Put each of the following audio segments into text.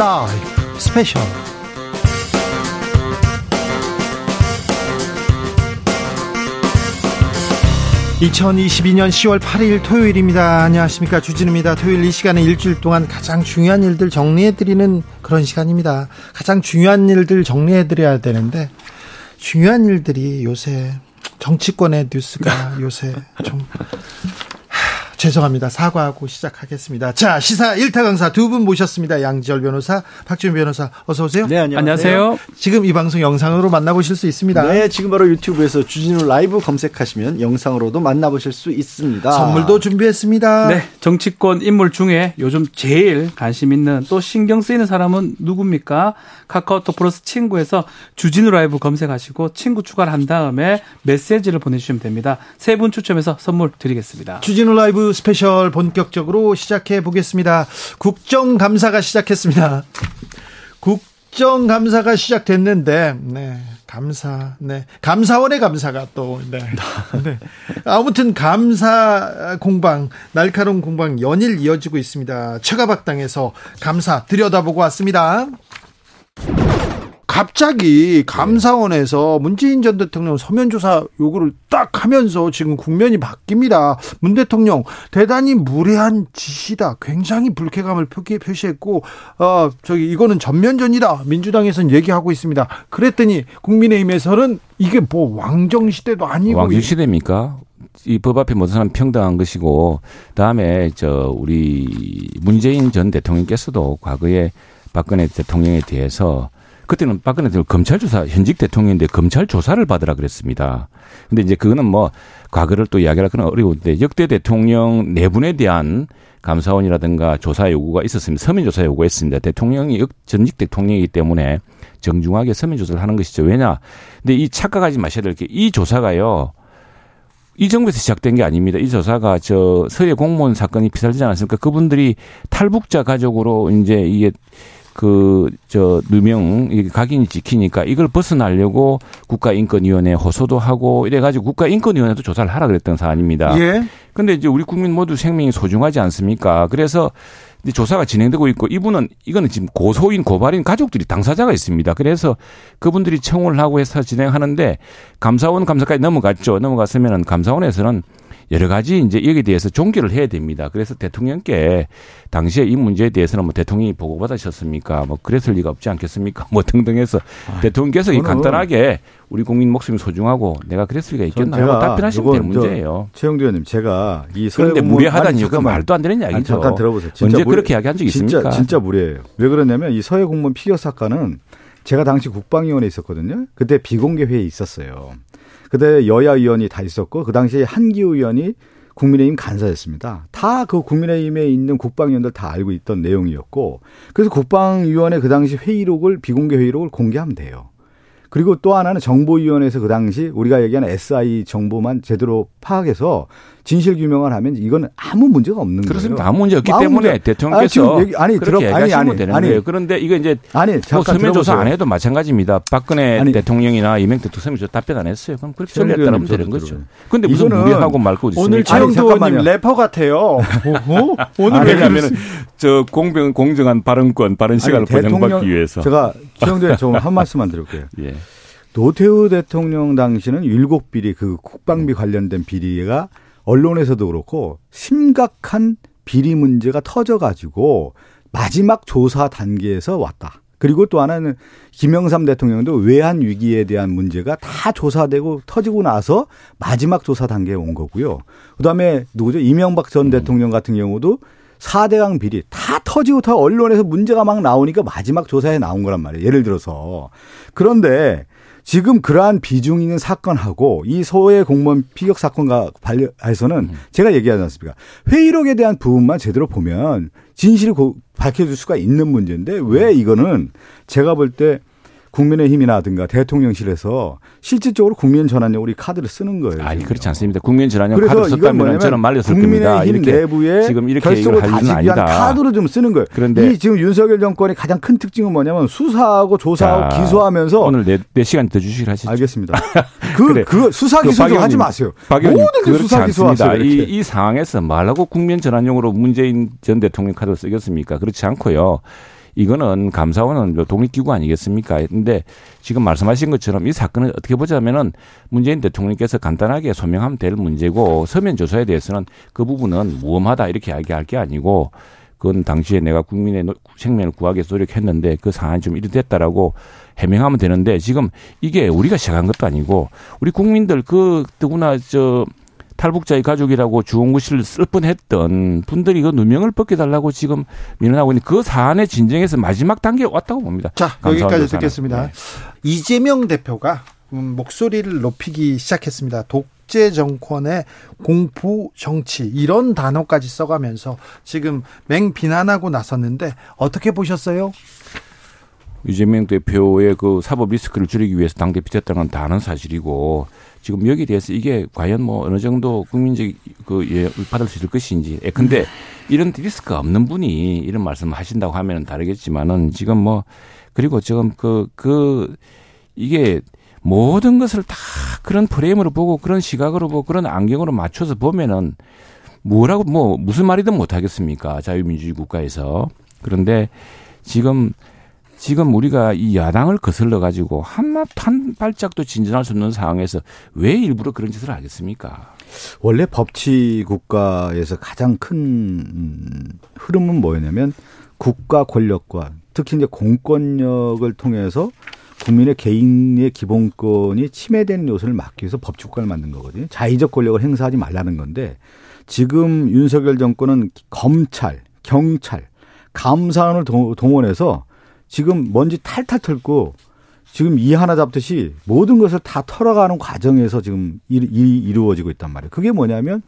라이브 스페셜 2022년 10월 8일 토요일입니다. 안녕하십니까. 주진우입니다. 토요일 이 시간은 일주일 동안 가장 중요한 일들 정리해드리는 그런 시간입니다. 가장 중요한 일들 정리해드려야 되는데, 중요한 일들이 요새 정치권의 뉴스가 요새 좀 죄송합니다. 사과하고 시작하겠습니다. 자, 시사 1타 강사 두 분 모셨습니다. 양지열 변호사, 박준 변호사, 어서 오세요. 네, 안녕하세요. 지금 이 방송 영상으로 만나보실 수 있습니다. 네, 지금 바로 유튜브에서 주진우 라이브 검색하시면 영상으로도 만나보실 수 있습니다. 선물도 준비했습니다. 네, 정치권 인물 중에 요즘 제일 관심 있는 또 신경 쓰이는 사람은 누굽니까? 카카오톡 플러스 친구에서 주진우 라이브 검색하시고 친구 추가를 한 다음에 메시지를 보내주시면 됩니다. 세 분 추첨해서 선물 드리겠습니다. 주진우 라이브 스페셜 본격적으로 시작해 보겠습니다. 국정감사가 시작했습니다. 국정감사가 시작됐는데, 네. 감사, 네. 감사원의 감사가 또, 네. 네. 아무튼 감사 공방, 날카로운 공방 연일 이어지고 있습니다. 최가박당에서 감사 들여다보고 왔습니다. 갑자기 감사원에서 문재인 전 대통령 서면 조사 요구를 딱 하면서 지금 국면이 바뀝니다. 문 대통령 대단히 무례한 짓이다. 굉장히 불쾌감을 표시했고 어 저기 이거는 전면전이다. 민주당에서는 얘기하고 있습니다. 그랬더니 국민의힘에서는 이게 뭐 왕정 시대도 아니고 왕정 시대입니까? 이법 앞에 모든 사람 평등한 것이고 다음에 저 우리 문재인 전 대통령께서도 과거에 박근혜 대통령에 대해서 그때는 박근혜 대통령 검찰 조사 현직 대통령인데 검찰 조사를 받으라 그랬습니다. 근데 이제 그거는 뭐 과거를 또 이야기할 건 어려운데 역대 대통령 내분에 대한 감사원이라든가 조사 요구가 있었습니다. 서면 조사 요구했습니다. 대통령이 전직 대통령이기 때문에 정중하게 서면 조사를 하는 것이죠. 왜냐? 근데 이 착각하지 마셔야 될 게 이 조사가요. 이 정부에서 시작된 게 아닙니다. 이 조사가 저 서해 공무원 사건이 비살되지 않았습니까? 그분들이 탈북자 가족으로 이제 이게 그 저 누명 각인이 지키니까 이걸 벗어나려고 국가인권위원회 호소도 하고 이래가지고 국가인권위원회도 조사를 하라 그랬던 사안입니다. 예. 근데 이제 우리 국민 모두 생명이 소중하지 않습니까? 그래서 이제 조사가 진행되고 있고 이분은 이거는 지금 고소인 고발인 가족들이 당사자가 있습니다. 그래서 그분들이 청원을 하고 해서 진행하는데 감사원 감사까지 넘어갔죠. 넘어갔으면은 감사원에서는 여러 가지 이제 여기에 대해서 종결을 해야 됩니다. 그래서 대통령께 당시에 이 문제에 대해서는 뭐 대통령이 보고받으셨습니까? 뭐 그랬을 리가 없지 않겠습니까? 뭐 등등 해서 아, 대통령께서 이 간단하게 우리 국민 목숨이 소중하고 내가 그랬을 리가 있겠나 하고 답변하시면 되는 문제예요. 최영두 의원님 제가 이 그런데 무례하다는 이유가 말도 안 되는 이야기죠. 잠깐 들어보세요. 진짜 언제 무례, 그렇게 이야기한 적이 진짜, 있습니까? 진짜 무례해요. 왜 그러냐면 이 서해 공무원 피격 사건은 제가 당시 국방위원회에 있었거든요. 그때 비공개 회의 있었어요. 그때 여야 의원이 다 있었고 그 당시에 한기호 의원이 국민의힘 간사였습니다. 다 그 국민의힘에 있는 국방위원들 다 알고 있던 내용이었고 그래서 국방위원회 그 당시 회의록을 비공개 회의록을 공개하면 돼요. 그리고 또 하나는 정보위원회에서 그 당시 우리가 얘기하는 SI 정보만 제대로 파악해서 진실 규명을 하면 이건 아무 문제가 없는 그렇습니다. 거예요. 아무 문제 없기 때문에 문제. 대통령께서 아니, 얘기, 아니 들어 아니 아니 되는 아니 거예요. 그런데 이거 이제 아니 뭐 잠깐 서면 조사 안 해도 마찬가지입니다. 박근혜 아니, 대통령이나 이명박 대통령 서면 조사 답변 안 했어요. 그럼 그렇게 전례했다면 되는 거죠. 그런데 무슨 무리하고 말고 있습니까? 오늘 최영도 의원님 래퍼 같아요. 어? 오늘 왜냐하면 저 공평 공정한 발언권 발언 시간을 보장받기 위해서 제가 최영도 의원 좀한 말씀만 드릴게요. 예. 노태우 대통령 당시는 일곱 비리 그 국방비 관련된 비리가 언론에서도 그렇고 심각한 비리 문제가 터져가지고 마지막 조사 단계에서 왔다. 그리고 또 하나는 김영삼 대통령도 외환 위기에 대한 문제가 다 조사되고 터지고 나서 마지막 조사 단계에 온 거고요. 그다음에 누구죠? 이명박 전 음. 대통령 같은 경우도 4대강 비리 다 터지고 다 언론에서 문제가 막 나오니까 마지막 조사에 나온 거란 말이에요. 예를 들어서. 그런데 지금 그러한 비중 있는 사건하고 이 소외 공무원 피격 사건과 관련해서는 음. 제가 얘기하지 않습니까? 회의록에 대한 부분만 제대로 보면 진실을 밝혀줄 수가 있는 문제인데 왜 이거는 제가 볼 때 국민의힘이나든가 대통령실에서 실질적으로 국민 전환용 우리 카드를 쓰는 거예요. 아니 그렇지 않습니다. 국민 전환용 카드 썼다면 저는 말렸을 겁니다. 이렇게 내부에 지금 이렇게 결석을 다지기 위한 카드로 좀 쓰는 거예요. 그런데 이 지금 윤석열 정권의 가장 큰 특징은 뭐냐면 수사하고 조사하고 자, 기소하면서 오늘 네, 네 시간 더 주시기로 하시죠. 알겠습니다. 그, 그래. 그 수사 기소 좀 하지 마세요. 모든 게 수사 기소하세요. 이, 이 상황에서 말하고 국민 전환용으로 문재인 전 대통령 카드를 쓰겠습니까? 그렇지 않고요. 이거는 감사원은 독립기구 아니겠습니까? 근데 지금 말씀하신 것처럼 이 사건을 어떻게 보자면은 문재인 대통령께서 간단하게 소명하면 될 문제고 서면 조사에 대해서는 그 부분은 무엄하다 이렇게 이야기할 게 아니고 그건 당시에 내가 국민의 생명을 구하기 위해서 노력했는데 그 상황이 좀 이리 됐다라고 해명하면 되는데 지금 이게 우리가 시작한 것도 아니고 우리 국민들 그 누구나 저 탈북자의 가족이라고 주홍구실을 쓸 뻔했던 분들이 그 누명을 벗겨달라고 지금 민원하고 있는 그 사안의 진정에서 마지막 단계에 왔다고 봅니다. 자 여기까지 듣겠습니다. 네. 이재명 대표가 음, 목소리를 높이기 시작했습니다. 독재 정권의 공포 정치 이런 단어까지 써가면서 지금 맹 비난하고 나섰는데 어떻게 보셨어요? 이재명 대표의 그 사법 리스크를 줄이기 위해서 당대 비쳤다는 건 다는 사실이고 지금 여기에 대해서 이게 과연 뭐 어느 정도 국민적 그 예, 받을 수 있을 것인지. 예, 근데 이런 리스크가 없는 분이 이런 말씀을 하신다고 하면 다르겠지만은 지금 뭐 그리고 지금 그, 그 이게 모든 것을 다 그런 프레임으로 보고 그런 시각으로 보고 그런 안경으로 맞춰서 보면은 뭐라고 뭐 무슨 말이든 못 하겠습니까? 자유민주주의 국가에서. 그런데 지금 지금 우리가 이 야당을 거슬러 가지고 한, 한 발짝도 진전할 수 없는 상황에서 왜 일부러 그런 짓을 하겠습니까? 원래 법치 국가에서 가장 큰 음, 흐름은 뭐였냐면 국가 권력과 특히 이제 공권력을 통해서 국민의 개인의 기본권이 침해되는 요소를 막기 위해서 법치국가를 만든 거거든요. 자의적 권력을 행사하지 말라는 건데 지금 윤석열 정권은 검찰, 경찰, 감사원을 동원해서 지금 먼지 탈탈 털고 지금 이 하나 잡듯이 모든 것을 다 털어가는 과정에서 지금 일이 이루어지고 있단 말이에요. 그게 뭐냐면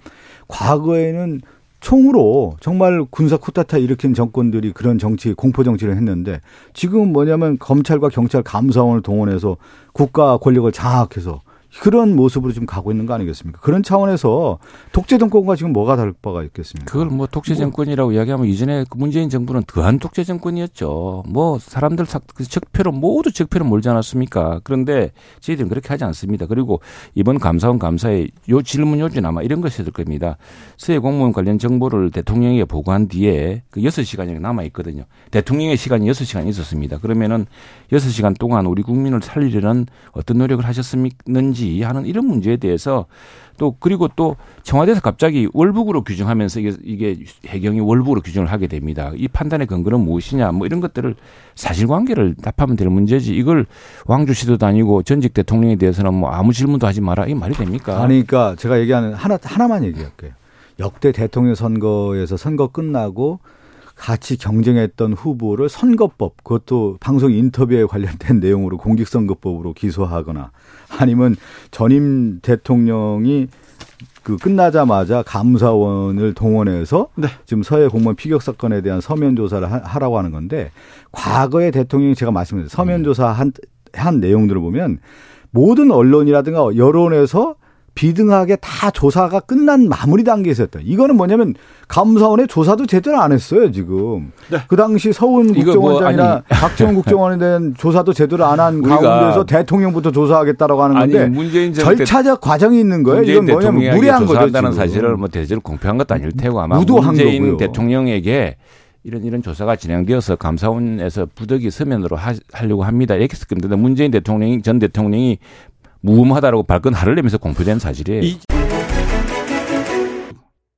과거에는 총으로 정말 군사 쿠타타 일으킨 정권들이 그런 정치 공포 정치를 했는데 지금은 뭐냐면 검찰과 경찰 감사원을 동원해서 국가 권력을 장악해서 그런 모습으로 지금 가고 있는 거 아니겠습니까? 그런 차원에서 독재 정권과 지금 뭐가 다를 바가 있겠습니까? 그걸 뭐 독재 정권이라고 뭐. 이야기하면 이전에 그 문재인 정부는 더한 독재 정권이었죠. 뭐 사람들 그 적폐로 모두 적폐로 몰지 않았습니까? 그런데 저희들은 그렇게 하지 않습니다. 그리고 이번 감사원 감사에 요 질문 요지는 아마 이런 것이 될 겁니다. 서해 공무원 관련 정보를 대통령에게 보고한 뒤에 그 6시간이 남아 있거든요. 대통령의 시간이 6시간 있었습니다. 그러면은 6시간 동안 우리 국민을 살리려는 어떤 노력을 하셨는지 있는지 하는 이런 문제에 대해서 또 그리고 또 청와대에서 갑자기 월북으로 규정하면서 이게, 이게 해경이 월북으로 규정을 하게 됩니다. 이 판단의 근거는 무엇이냐 뭐 이런 것들을 사실관계를 답하면 될 문제지 이걸 왕주시도 아니고 전직 대통령에 대해서는 뭐 아무 질문도 하지 마라 이 말이 됩니까? 아니 그러니까 제가 얘기하는 하나 하나만 얘기할게요. 역대 대통령 선거에서 선거 끝나고 같이 경쟁했던 후보를 선거법 그것도 방송 인터뷰에 관련된 내용으로 공직선거법으로 기소하거나 아니면 전임 대통령이 그 끝나자마자 감사원을 동원해서 네. 지금 서해 공무원 피격 사건에 대한 서면 조사를 하라고 하는 건데 과거의 대통령이 제가 말씀드린 서면 조사 한, 한 내용들을 보면 모든 언론이라든가 여론에서 비등하게 다 조사가 끝난 마무리 단계에서였다. 이거는 뭐냐면 감사원의 조사도 제대로 안 했어요 지금. 네. 그 당시 서훈 뭐 국정원장이나 뭐 박지원 국정원에 대한 조사도 제대로 안 한 가운데서 대통령부터 조사하겠다라고 하는 건데 아니, 문재인 절차적 과정이 있는 거예요. 이건 뭐냐면 무례한 거죠. 한다는 사실을 뭐 대체로 공표한 것도 아닐 테고 아마 문재인 거고요. 대통령에게 이런 이런 조사가 진행되어서 감사원에서 부득이 서면으로 하, 려고 합니다. 이렇게 했을 겁니다. 문재인 대통령이 전 대통령이 무음하다라고 발끈하를 내면서 공표된 사실이에요. 이...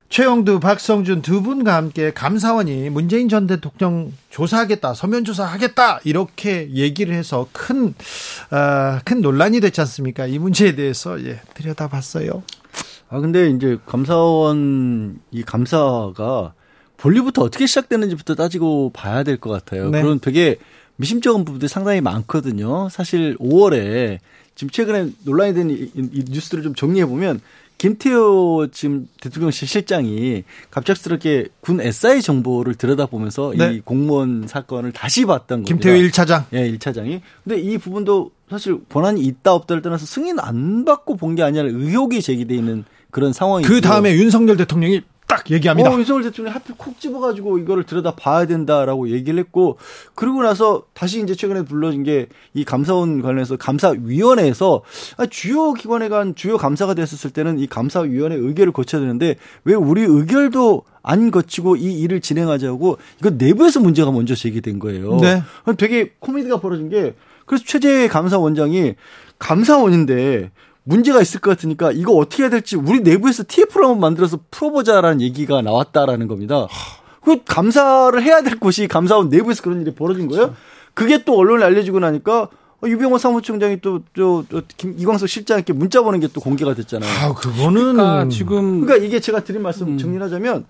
최영두, 박성준 두 분과 함께 감사원이 문재인 전 대통령 조사하겠다, 서면 조사하겠다 이렇게 얘기를 해서 큰, 어, 큰 논란이 됐지 않습니까? 이 문제에 대해서 예, 들여다봤어요. 아 근데 이제 감사원 이 감사가 본리부터 어떻게 시작되는지부터 따지고 봐야 될 것 같아요. 네. 그런 되게 미심쩍은 부분들이 상당히 많거든요. 사실 5월에 지금 최근에 논란이 된 이, 이 뉴스들을 좀 정리해 보면 김태호 지금 대통령실 실장이 갑작스럽게 군 SI 정보를 들여다보면서 네. 이 공무원 사건을 다시 봤던 거예요. 김태호 1차장. 예, 1차장이. 근데 이 부분도 사실 권한이 있다 없다를 떠나서 승인 안 받고 본 게 아니라 의혹이 제기돼 있는 그런 상황이 그 다음에 윤석열 대통령이 딱 얘기합니다. 어, 윤석열 대통령이 하필 콕 집어가지고 이거를 들여다 봐야 된다라고 얘기를 했고 그러고 나서 다시 이제 최근에 불러진 게 이 감사원 관련해서 감사위원회에서 아, 주요 기관에 간 주요 감사가 됐었을 때는 이 감사위원회 의결을 거쳐야 되는데 왜 우리 의결도 안 거치고 이 일을 진행하자고 이거 내부에서 문제가 먼저 제기된 거예요. 네. 되게 코미디가 벌어진 게 그래서 최재 감사원장이 감사원인데 문제가 있을 것 같으니까 이거 어떻게 해야 될지 우리 내부에서 TF를 한번 만들어서 풀어보자라는 얘기가 나왔다라는 겁니다. 그 감사를 해야 될 곳이 감사원 내부에서 그런 일이 벌어진 거예요. 그렇죠. 그게 또 언론에 알려지고 나니까 유병호 사무총장이 또, 저, 이광석 실장에게 문자 보낸 게 또 공개가 됐잖아요. 아, 그거는. 그러니까 지금. 그러니까 이게 제가 드린 말씀 음. 정리하자면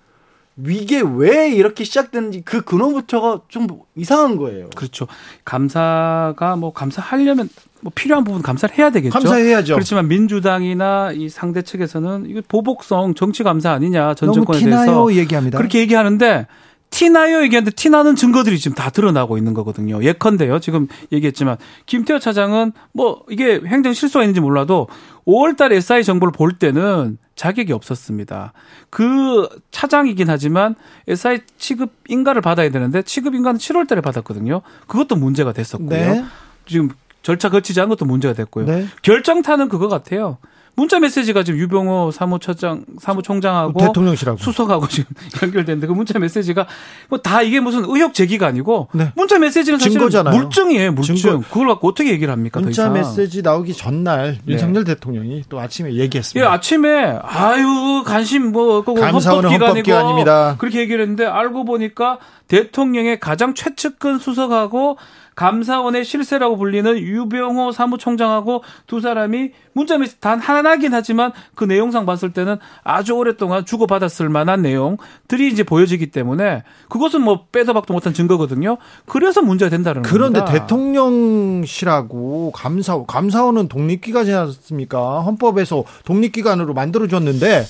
이게 왜 이렇게 시작됐는지 그 근원부터가 좀 이상한 거예요. 그렇죠. 감사가 뭐 감사하려면 뭐 필요한 부분 감사를 해야 되겠죠. 감사해야죠. 그렇지만 민주당이나 이 상대 측에서는 이거 보복성 정치 감사 아니냐 전 정권에 대해서 얘기합니다. 그렇게 얘기하는데 티나요 얘기하는데 티나는 증거들이 지금 다 드러나고 있는 거거든요. 예컨대요. 지금 얘기했지만 김태호 차장은 뭐 이게 행정 실수가 있는지 몰라도 5월 달에 SI 정보를 볼 때는 자격이 없었습니다. 그 차장이긴 하지만 SI 취급 인가를 받아야 되는데 취급 인가는 7월 달에 받았거든요. 그것도 문제가 됐었고요. 네. 지금 절차 거치지 않은 것도 문제가 됐고요. 네. 결정타는 그거 같아요. 문자 메시지가 지금 유병호 사무처장 사무총장하고 대통령실하고 수석하고 지금 연결됐는데 그 문자 메시지가 뭐 다 이게 무슨 의혹 제기가 아니고 네. 문자 메시지는 사실 증거잖아요. 물증이에요, 물증. 증거. 그걸 갖고 어떻게 얘기를 합니까? 문자 메시지 나오기 전날 네. 윤석열 대통령이 또 아침에 얘기했습니다. 예, 아침에 아유 관심 뭐 감사원은 헌법기관입니다. 그렇게 얘기를 했는데 알고 보니까 대통령의 가장 최측근 수석하고 감사원의 실세라고 불리는 유병호 사무총장하고 두 사람이 문자 메시지 단 하나긴 하지만 그 내용상 봤을 때는 아주 오랫동안 주고받았을 만한 내용들이 이제 보여지기 때문에 그것은 뭐 빼도 박도 못한 증거거든요. 그래서 문제가 된다는 그런데 겁니다. 대통령실하고 감사원, 감사원은 독립기관이지 않습니까? 헌법에서 독립기관으로 만들어줬는데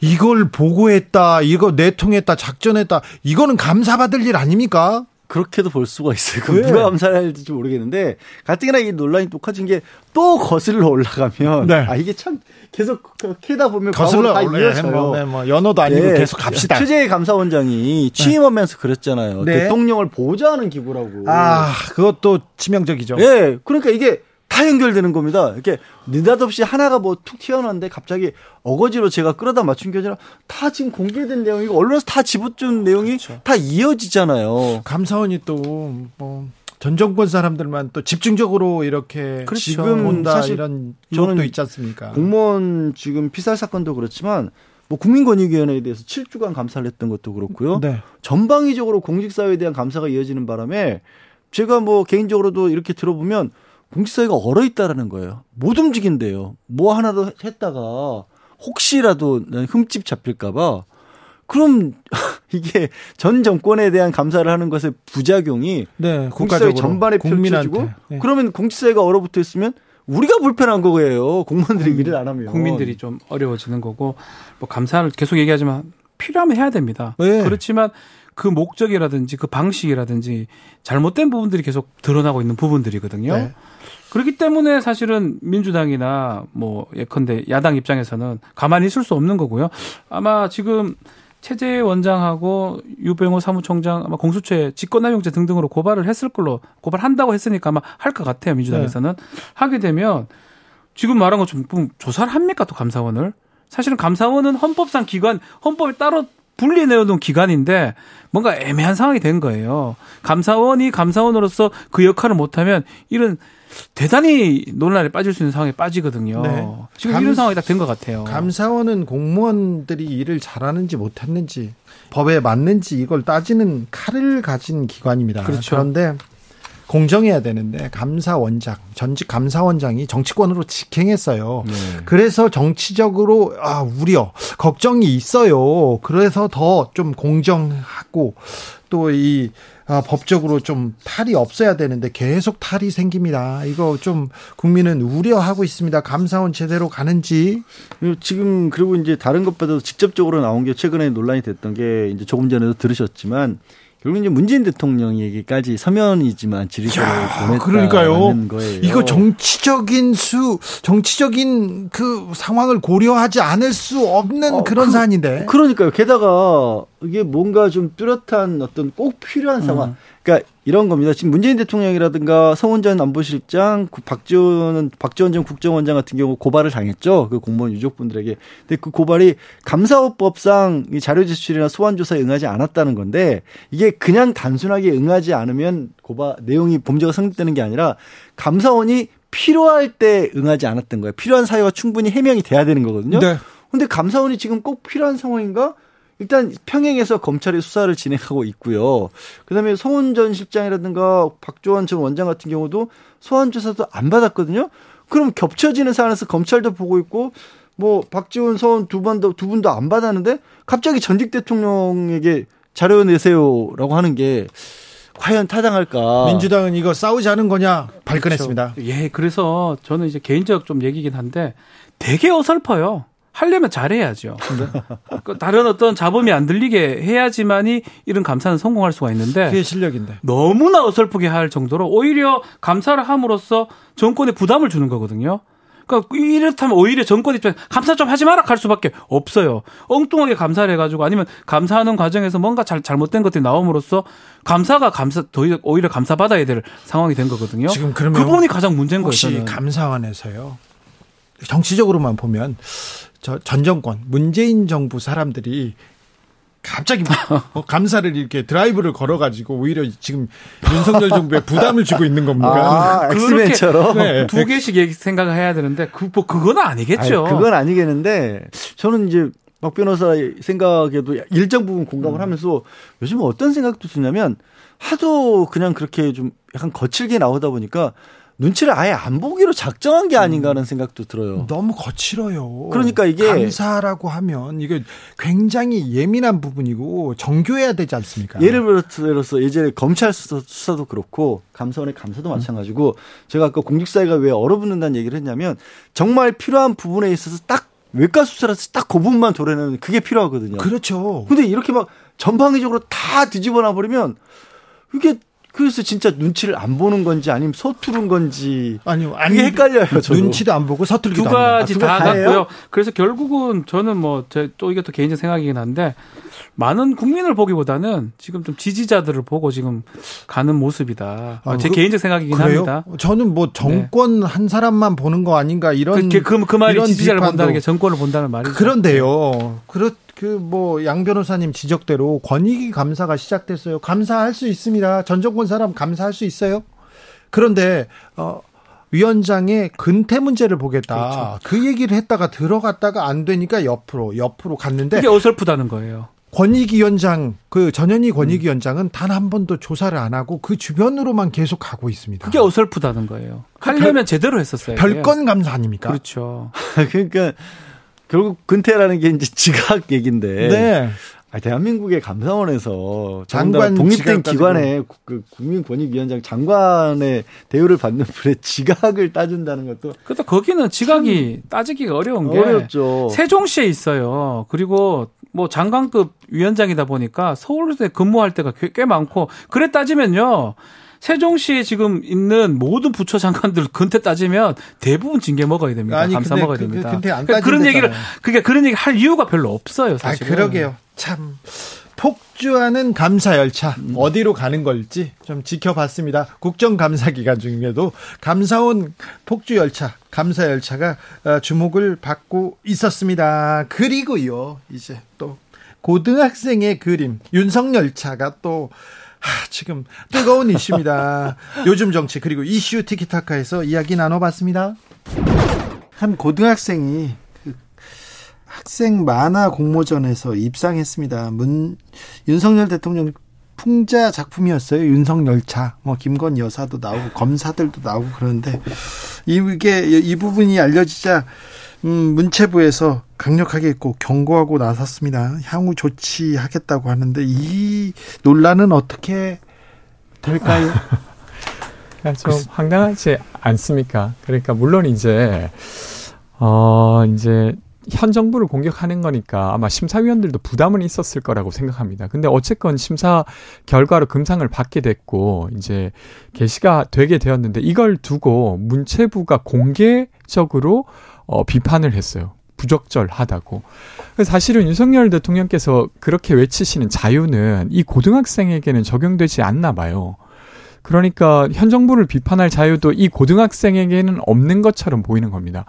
이걸 보고했다, 이거 내통했다, 작전했다, 이거는 감사받을 일 아닙니까? 그렇게도 볼 수가 있어요. 그 누가 감사를 할지 모르겠는데 가뜩이나 이 논란이 또 커진 게또 거슬러 올라가면 네. 아 이게 참 계속 캐다 보면 거슬러 올라요. 뭐, 네, 뭐 연어도 아니고 네. 계속 갑시다. 최재희 감사원장이 취임하면서 그랬잖아요. 네. 대통령을 보좌하는 기구라고. 아 그것도 치명적이죠. 예. 네. 그러니까 이게 다 연결되는 겁니다. 이렇게 느닷없이 하나가 뭐 툭 튀어나왔는데 갑자기 어거지로 제가 끌어다 맞춘 게 아니라 다 지금 공개된 내용이고 언론에서 다 집어준 내용이 그렇죠. 다 이어지잖아요. 감사원이 또뭐 전 정권 사람들만 또 집중적으로 이렇게 그렇죠. 지금 본다 사실 이런 저는 있지 않습니까? 공무원 지금 피살 사건도 그렇지만 뭐 국민권익위원회에 대해서 7주간 감사를 했던 것도 그렇고요. 네. 전방위적으로 공직사회에 대한 감사가 이어지는 바람에 제가 뭐 개인적으로도 이렇게 들어보면 공직사회가 얼어 있다라는 거예요. 못 움직인대요. 뭐 하나도 했다가 혹시라도 흠집 잡힐까봐 그럼 이게 전 정권에 대한 감사를 하는 것의 부작용이 네, 공직사회 전반에 펼쳐지고 네. 그러면 공직사회가 얼어붙어 있으면 우리가 불편한 거예요. 공무원들이 음, 일을 안 하면 국민들이 좀 어려워지는 거고 뭐 감사를 계속 얘기하지만 필요하면 해야 됩니다. 네. 그렇지만 그 목적이라든지 그 방식이라든지 잘못된 부분들이 계속 드러나고 있는 부분들이거든요. 네. 그렇기 때문에 사실은 민주당이나 뭐 예컨대 야당 입장에서는 가만히 있을 수 없는 거고요. 아마 지금 최재 원장하고 유병호 사무총장 아마 공수처에 직권남용죄 등등으로 고발을 했을 걸로 고발한다고 했으니까 아마 할 것 같아요 민주당에서는 네. 하게 되면 지금 말한 것처럼 조사를 합니까 또 감사원을 사실은 감사원은 헌법상 기관 헌법에 따로 분리내어둔 기관인데 뭔가 애매한 상황이 된 거예요. 감사원이 감사원으로서 그 역할을 못하면 이런 대단히 논란에 빠질 수 있는 상황에 빠지거든요. 네. 지금 감, 이런 상황이 딱 된 것 같아요. 감사원은 공무원들이 일을 잘하는지 못했는지 법에 맞는지 이걸 따지는 칼을 가진 기관입니다. 그렇죠. 그런데 공정해야 되는데 감사원장 전직 감사원장이 정치권으로 직행했어요. 네. 그래서 정치적으로 아 우려 걱정이 있어요. 그래서 더 좀 공정하고 또이 아, 법적으로 좀 탈이 없어야 되는데 계속 탈이 생깁니다. 이거 좀 국민은 우려하고 있습니다. 감사원 제대로 가는지. 지금 그리고 이제 다른 것보다도 직접적으로 나온 게 최근에 논란이 됐던 게 이제 조금 전에도 들으셨지만 결국 이제 문재인 대통령에게까지 서면이지만 질의서를 보냈다는 거예요. 이거 정치적인 수, 정치적인 그 상황을 고려하지 않을 수 없는 어, 그런 그, 사안인데. 그러니까요. 게다가 이게 뭔가 좀 뚜렷한 어떤 꼭 필요한 상황. 음. 그러니까 이런 겁니다. 지금 문재인 대통령이라든가 성훈 전 안보실장, 박지원 박지원 전 국정원장 같은 경우 고발을 당했죠. 그 공무원 유족분들에게. 근데 그 고발이 감사업법상 자료 제출이나 소환 조사에 응하지 않았다는 건데 이게 그냥 단순하게 응하지 않으면 고발 내용이 범죄가 성립되는 게 아니라 감사원이 필요할 때 응하지 않았던 거예요. 필요한 사유가 충분히 해명이 돼야 되는 거거든요. 네. 근데 감사원이 지금 꼭 필요한 상황인가? 일단 평행해서 검찰이 수사를 진행하고 있고요. 그다음에 송은 전 실장이라든가 박조원 전 원장 같은 경우도 소환 조사도 안 받았거든요. 그럼 겹쳐지는 사안에서 검찰도 보고 있고 뭐 박지원 서원 두 번도 두 분도 안 받았는데 갑자기 전직 대통령에게 자료 내세요라고 하는 게 과연 타당할까? 민주당은 이거 싸우지 않은 거냐 발끈했습니다. 그렇죠. 예, 그래서 저는 이제 개인적 좀 얘기긴 한데 되게 어설퍼요. 하려면 잘해야죠. 그 다른 어떤 잡음이 안 들리게 해야지만이 이런 감사는 성공할 수가 있는데 그게 실력인데 너무나 어설프게 할 정도로 오히려 감사를 함으로써 정권에 부담을 주는 거거든요. 그러니까 이렇다면 오히려 정권 입장 감사 좀 하지 마라 할 수밖에 없어요. 엉뚱하게 감사를 해가지고 아니면 감사하는 과정에서 뭔가 잘 잘못된 것들이 나옴으로써 감사가 감사 오히려 감사 받아야 될 상황이 된 거거든요. 지금 그러면 그 부분이 가장 문제인 혹시 거예요. 혹시 감사원에서요 정치적으로만 보면 저 전 정권 문재인 정부 사람들이 갑자기 뭐 감사를 이렇게 드라이브를 걸어가지고 오히려 지금 윤석열 정부에 부담을 주고 있는 겁니까? 아, 엑스맨처럼 네. 두 개씩 생각을 해야 되는데 그뭐 그건 아니겠죠. 아니, 그건 아니겠는데 저는 이제 박 변호사 생각에도 일정 부분 공감을 음. 하면서 요즘 어떤 생각도 드냐면 하도 그냥 그렇게 좀 약간 거칠게 나오다 보니까 눈치를 아예 안 보기로 작정한 게 아닌가 하는 생각도 들어요. 너무 거칠어요. 그러니까 이게 감사라고 하면 이게 굉장히 예민한 부분이고 정교해야 되지 않습니까? 예를 들어서 예전에 검찰 수사, 도 그렇고 감사원의 감사도 음. 마찬가지고 제가 아까 공직사회가 왜 얼어붙는다는 얘기를 했냐면 정말 필요한 부분에 있어서 딱 외과 수사라서 딱 그 부분만 도려내는 그게 필요하거든요. 그렇죠. 근데 이렇게 막 전방위적으로 다 뒤집어 놔 버리면 이게 그래서 진짜 눈치를 안 보는 건지 아니면 서투른 건지 아니요 아니 헷갈려요. 저도. 눈치도 안 보고 서투르기도 두 가지 다 같고요. 그래서 결국은 저는 뭐또 이게 또 개인적 생각이긴 한데 많은 국민을 보기보다는 지금 좀 지지자들을 보고 지금 가는 모습이다. 아, 제 그, 개인적 생각이긴 그래요? 합니다. 저는 뭐 정권 네. 한 사람만 보는 거 아닌가 이런 그, 그, 그 말이 지지자를 비판도. 본다는 게 정권을 본다는 말이죠. 그런데요. 그렇 그뭐양 변호사님 지적대로 권익위 감사가 시작됐어요. 감사할 수 있습니다. 전 정권 사람 감사할 수 있어요. 그런데 어 위원장의 근태 문제를 보겠다. 그렇죠. 그 얘기를 했다가 들어갔다가 안 되니까 옆으로 옆으로 갔는데 그게 어설프다는 거예요. 권익위원장 그 전현희 권익위원장은 단 한 번도 조사를 안 하고 그 주변으로만 계속 가고 있습니다. 그게 어설프다는 거예요. 하려면 별, 제대로 했었어요. 별건 감사 아닙니까? 그렇죠. 그러니까 결국 근태라는 게 이제 지각 얘기인데. 네. 아, 대한민국의 감사원에서 장관 독립된 기관의 그 국민권익위원장 장관의 대우를 받는 분의 지각을 따준다는 것도. 그래도 거기는 지각이 따지기가 어려운 게 어렵죠. 세종시에 있어요. 그리고 뭐 장관급 위원장이다 보니까 서울대 근무할 때가 꽤, 꽤 많고 그래 따지면요. 세종시에 지금 있는 모든 부처 장관들 근태 따지면 대부분 징계 먹어야 됩니다. 아니, 감사 먹어야 그, 그 됩니다. 그, 그러니까 그런 얘기를 그러니까 그런 얘기 할 이유가 별로 없어요. 사실. 아, 그러게요. 참 폭주하는 감사 열차 음. 어디로 가는 걸지 좀 지켜봤습니다. 국정감사 기간 중에도 감사원 폭주 열차, 감사 열차가 어, 주목을 받고 있었습니다. 그리고요, 이제 또 고등학생의 그림 윤석열차가 또 하, 지금 뜨거운 이슈입니다. 요즘 정치 그리고 이슈 티키타카에서 이야기 나눠봤습니다. 한 고등학생이 그 학생 만화 공모전에서 입상했습니다. 문 윤석열 대통령 풍자 작품이었어요. 윤석열차. 뭐 김건 여사도 나오고 검사들도 나오고 그러는데 이게 이 부분이 알려지자 음, 문체부에서 강력하게 꼭 경고하고 나섰습니다. 향후 조치하겠다고 하는데 이 논란은 어떻게 될까요? 좀 황당하지 않습니까? 그러니까 물론 이제 어 이제 현 정부를 공격하는 거니까 아마 심사위원들도 부담은 있었을 거라고 생각합니다. 근데 어쨌건 심사 결과로 금상을 받게 됐고 이제 게시가 되게 되었는데 이걸 두고 문체부가 공개적으로 어 비판을 했어요. 부적절하다고. 사실은 윤석열 대통령께서 그렇게 외치시는 자유는 이 고등학생에게는 적용되지 않나 봐요. 그러니까 현 정부를 비판할 자유도 이 고등학생에게는 없는 것처럼 보이는 겁니다.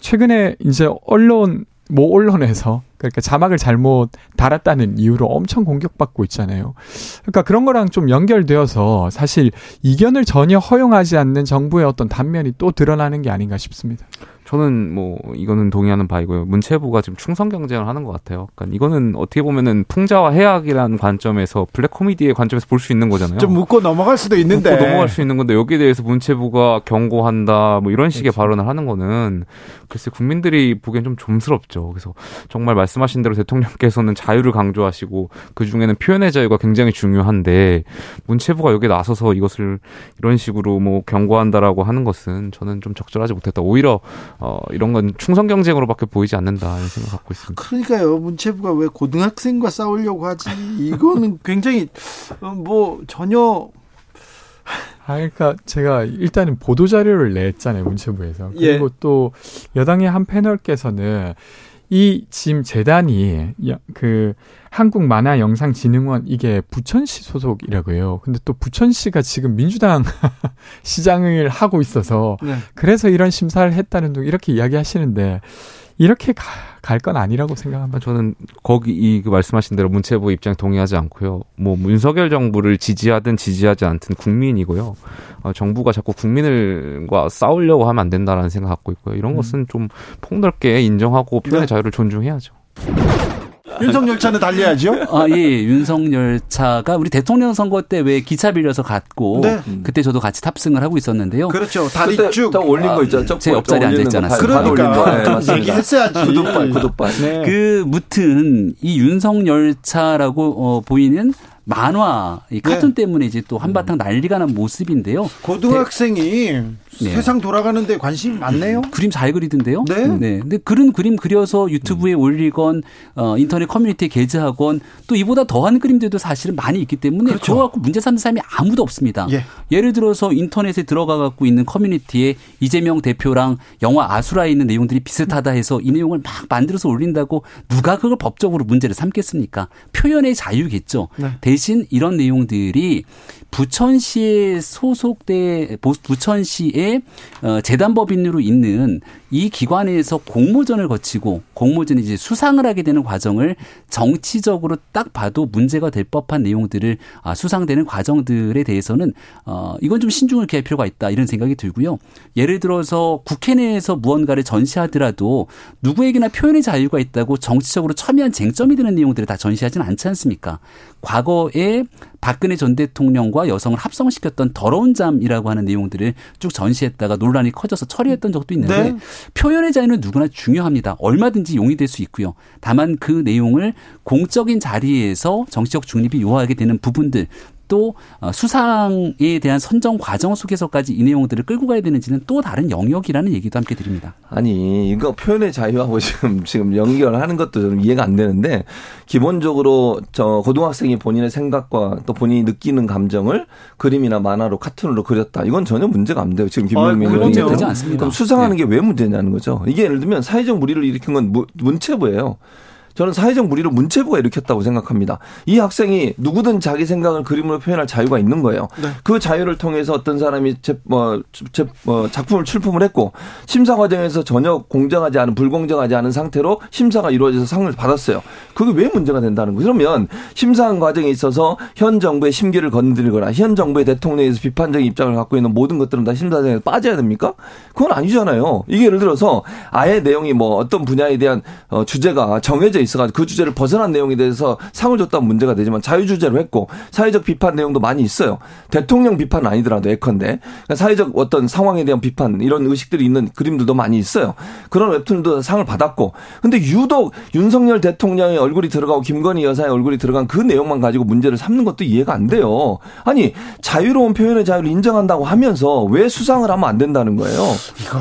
최근에 이제 언론 모 언론에서 그러니까 자막을 잘못 달았다는 이유로 엄청 공격받고 있잖아요. 그러니까 그런 거랑 좀 연결되어서 사실 이견을 전혀 허용하지 않는 정부의 어떤 단면이 또 드러나는 게 아닌가 싶습니다. 저는 뭐 이거는 동의하는 바이고요. 문체부가 지금 충성 경쟁을 하는 것 같아요. 그러니까 이거는 어떻게 보면은 풍자와 해악이라는 관점에서 블랙 코미디의 관점에서 볼 수 있는 거잖아요. 좀 묻고 넘어갈 수도 있는데. 묻고 넘어갈 수 있는 건데 여기에 대해서 문체부가 경고한다 뭐 이런 식의 그렇죠. 발언을 하는 거는 글쎄 국민들이 보기엔 좀 좀스럽죠. 그래서 정말 말씀하신 대로 대통령께서는 자유를 강조하시고 그 중에는 표현의 자유가 굉장히 중요한데 문체부가 여기에 나서서 이것을 이런 식으로 뭐 경고한다라고 하는 것은 저는 좀 적절하지 못했다. 오히려 어, 이런 건 충성 경쟁으로밖에 보이지 않는다 이런 생각 갖고 있습니다. 그러니까요. 문체부가 왜 고등학생과 싸우려고 하지? 이거는 굉장히 어, 뭐 전혀 아, 그러니까 제가 일단은 보도 자료를 냈잖아요 문체부에서 그리고 예. 또 여당의 한 패널께서는 이 지금 재단이 그 한국만화영상진흥원 이게 부천시 소속이라고 해요. 근데 또 부천시가 지금 민주당 시장을 하고 있어서 네. 그래서 이런 심사를 했다는 등 이렇게 이야기하시는데 이렇게 갈 건 아니라고 생각합니다. 저는 거기 이그 말씀하신 대로 문체부 입장 동의하지 않고요. 뭐 윤석열 정부를 지지하든 지지하지 않든 국민이고요. 어, 정부가 자꾸 국민을과 싸우려고 하면 안 된다라는 생각 갖고 있고요. 이런 음. 것은 좀 폭넓게 인정하고 표현의 네. 자유를 존중해야죠. 윤석열 차는 달려야죠. 아, 예, 윤석열 차가 우리 대통령 선거 때 왜 기차 빌려서 갔고 네. 그때 저도 같이 탑승을 하고 있었는데요. 그렇죠. 다리 쭉 올린 거 있죠. 아, 제 옆자리에 앉아 않았어요. 그러니까 네, 얘기했어야지. 구독발, 구독발. 네. 그 무튼 이 윤석열 차라고 어, 보이는 만화, 이 카툰 네. 때문에 이제 또 한바탕 난리가 난 모습인데요. 고등학생이 네. 세상 돌아가는데 관심이 많네요. 그림 잘 그리던데요. 네. 네. 근데 그런 그림 그려서 유튜브에 음. 올리건 어, 인터넷 커뮤니티에 게재하건 또 이보다 더한 그림들도 사실은 많이 있기 때문에 그렇죠. 그거 갖고 문제 삼는 사람이 아무도 없습니다. 예. 예를 들어서 인터넷에 들어가 갖고 있는 커뮤니티에 이재명 대표랑 영화 아수라에 있는 내용들이 비슷하다 해서 이 내용을 막 만들어서 올린다고 누가 그걸 법적으로 문제를 삼겠습니까? 표현의 자유겠죠. 네. 대신 이런 내용들이 부천시에 소속돼 부천시의 어, 재단법인으로 있는 이 기관에서 공모전을 거치고 공모전이 이제 수상을 하게 되는 과정을 정치적으로 딱 봐도 문제가 될 법한 내용들을 아, 수상되는 과정들에 대해서는 어 이건 좀 신중을 기할 필요가 있다 이런 생각이 들고요. 예를 들어서 국회 내에서 무언가를 전시하더라도 누구에게나 표현의 자유가 있다고 정치적으로 첨예한 쟁점이 되는 내용들을 다 전시하지는 않지 않습니까? 과거에 박근혜 전 대통령과 여성을 합성시켰던 더러운 잠이라고 하는 내용들을 쭉 전시했다가 논란이 커져서 처리했던 적도 있는데 네. 표현의 자유는 누구나 중요합니다. 얼마든지 용이될 수 있고요. 다만 그 내용을 공적인 자리에서 정치적 중립이 요하게 되는 부분들 또 어, 수상에 대한 선정 과정 속에서까지 이 내용들을 끌고 가야 되는지는 또 다른 영역이라는 얘기도 함께 드립니다. 아니 이거 표현의 자유하고 지금 지금 연결하는 것도 좀 이해가 안 되는데 기본적으로 저 고등학생이 본인의 생각과 또 본인이 느끼는 감정을 그림이나 만화로 카툰으로 그렸다. 이건 전혀 문제가 안 돼요. 지금 김명민 의원이 문제 되지 않습니다. 그럼 수상하는 네. 게왜 문제냐는 거죠. 이게 예를 들면 사회적 무리를 일으킨 건 문체부예요. 저는 사회적 무리를 문체부가 일으켰다고 생각합니다. 이 학생이 누구든 자기 생각을 그림으로 표현할 자유가 있는 거예요. 네. 그 자유를 통해서 어떤 사람이 제, 뭐, 제, 뭐 작품을 출품을 했고 심사 과정에서 전혀 공정하지 않은 불공정하지 않은 상태로 심사가 이루어져서 상을 받았어요. 그게 왜 문제가 된다는 거예요? 그러면 심사한 과정에 있어서 현 정부의 심기를 건드리거나 현 정부의 대통령에서 비판적인 입장을 갖고 있는 모든 것들은 다 심사 과정에 빠져야 됩니까? 그건 아니잖아요. 이게 예를 들어서 아예 내용이 뭐 어떤 분야에 대한 어, 주제가 정해져 있어 가지고 그 주제를 벗어난 내용에 대해서 상을 줬다면 문제가 되지만 자유주제로 했고 사회적 비판 내용도 많이 있어요. 대통령 비판은 아니더라도 예컨대 그러니까 사회적 어떤 상황에 대한 비판 이런 의식들이 있는 그림들도 많이 있어요. 그런 웹툰도 상을 받았고 근데 유독 윤석열 대통령의 얼굴이 들어가고 김건희 여사의 얼굴이 들어간 그 내용만 가지고 문제를 삼는 것도 이해가 안 돼요. 아니 자유로운 표현의 자유를 인정한다고 하면서 왜 수상을 하면 안 된다는 거예요?